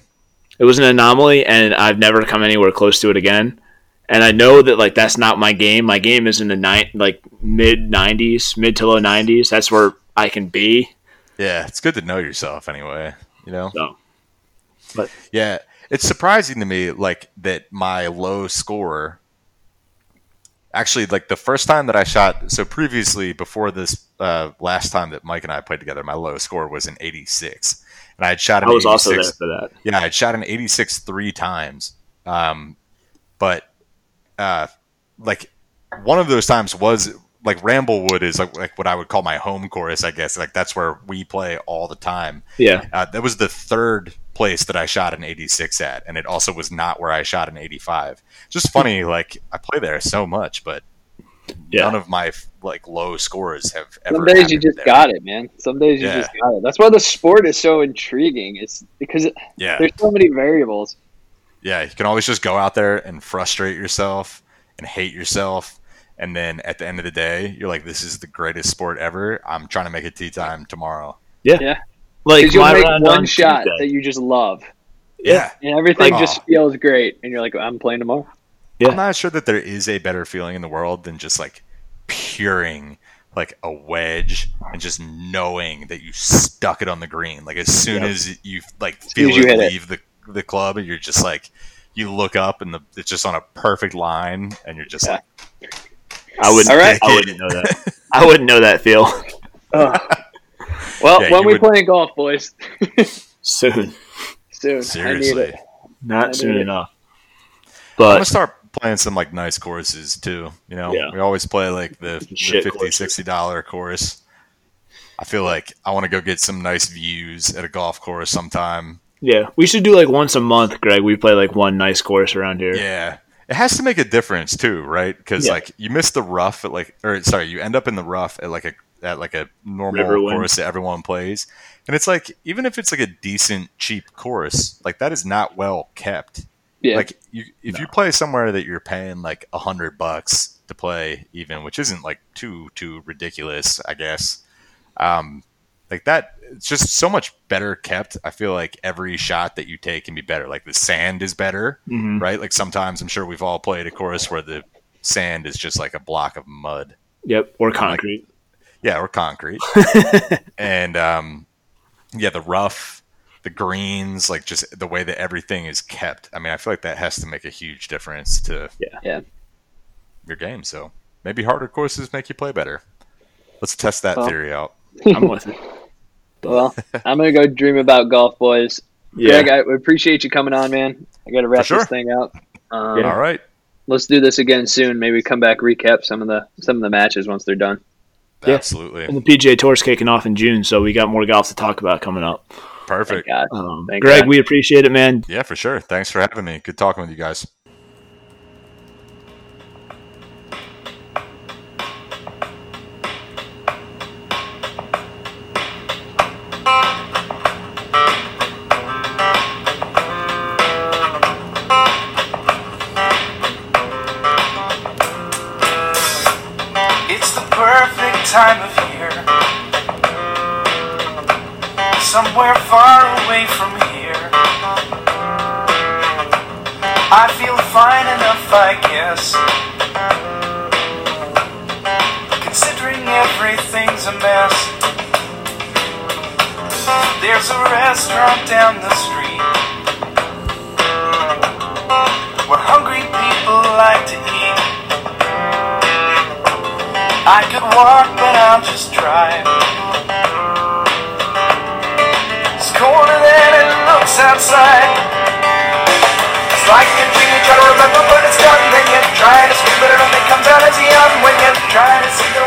It was an anomaly, and I've never come anywhere close to it again. And I know that like that's not my game. My game is in the nine, like mid 90s, mid to low 90s. That's where I can be. Yeah, it's good to know yourself anyway. You know. So, but Yeah, it's surprising to me, like that my low score. Actually, like the first time that I shot, so previously before this uh, last time that Mike and I played together, my low score was an 86, and I had shot I an was 86. also there for that. Yeah, I had shot an 86 three times, um, but uh, like one of those times was like Ramblewood is like, like what I would call my home chorus, I guess. Like that's where we play all the time. Yeah, Uh, that was the third place that I shot an 86 at, and it also was not where I shot an 85. Just funny, like I play there so much, but Yeah. none of my like low scores have ever. Some days you just there. got it, man. Some days you Yeah. just got it. That's why the sport is so intriguing. It's because Yeah, there's so many variables. yeah. You can always just go out there and frustrate yourself and hate yourself, and then at the end of the day, you're like, "This is the greatest sport ever." I'm trying to make a tee time tomorrow. Yeah, yeah. Like you'll make round one on shot Tuesday. that you just love, Yeah. and everything Like- just oh. feels great, and you're like, I'm playing tomorrow. Yeah. I'm not sure that there is a better feeling in the world than just like puring like a wedge and just knowing that you stuck it on the green. Like as soon Yep. as you like feel as you it hit it. leave the the club, and you're just like you look up and the, it's just on a perfect line, and you're just Yeah. like, I wouldn't. All right. I wouldn't know that. I wouldn't know that feel Well, Yeah, when we would- playing golf, boys, soon. soon. I need seriously. it. Not I soon do. enough. I'm gonna But start playing some like nice courses too. You know, Yeah. we always play like the, the 50 courses. 60 dollar course. I feel like I want to go get some nice views at a golf course sometime. Yeah, we should do like once a month, Greg. We play like one nice course around here. Yeah. It has to make a difference too, right? Because Yeah. like you miss the rough at like, or sorry, you end up in the rough at like a at like a normal Riverwind. course that everyone plays, and it's like even if it's like a decent cheap course, like that is not well kept. Yeah. Like you, if you play somewhere that you're paying like a hundred bucks to play, even which isn't like too too ridiculous, I guess. Um, like that, it's just so much better kept. I feel like every shot that you take can be better. Like the sand is better, Mhm. right? Like sometimes I'm sure we've all played a course where the sand is just like a block of mud. Yep, or concrete. Yeah, or concrete. and um, yeah, the rough, the greens, like just the way that everything is kept. I mean, I feel like that has to make a huge difference to Yeah. Yeah. your game. So maybe harder courses make you play better. Let's test that Well. theory out. I'm with it. Well, I'm gonna go dream about golf, boys. Yeah, Greg, I appreciate you coming on, man. I got to wrap sure. this thing out. Um, Yeah. All right. Let's do this again soon. Maybe come back recap some of the some of the matches once they're done. Yeah. Absolutely. and the PGA Tour's kicking off in June, so we got more golf to talk about coming up. Thank Perfect. God. Um, Thank Greg, God. we appreciate it, man. Yeah, for sure. Thanks for having me. Good talking with you guys. Somewhere far away from here. I feel fine enough, I guess. Considering everything's a mess. There's a restaurant down the street where hungry people like to eat. I could walk, but I'll just drive. outside. It's like a dream you try to remember, but it's gone. Then you try to scream, but it only comes out as a yawn. When you try to sing.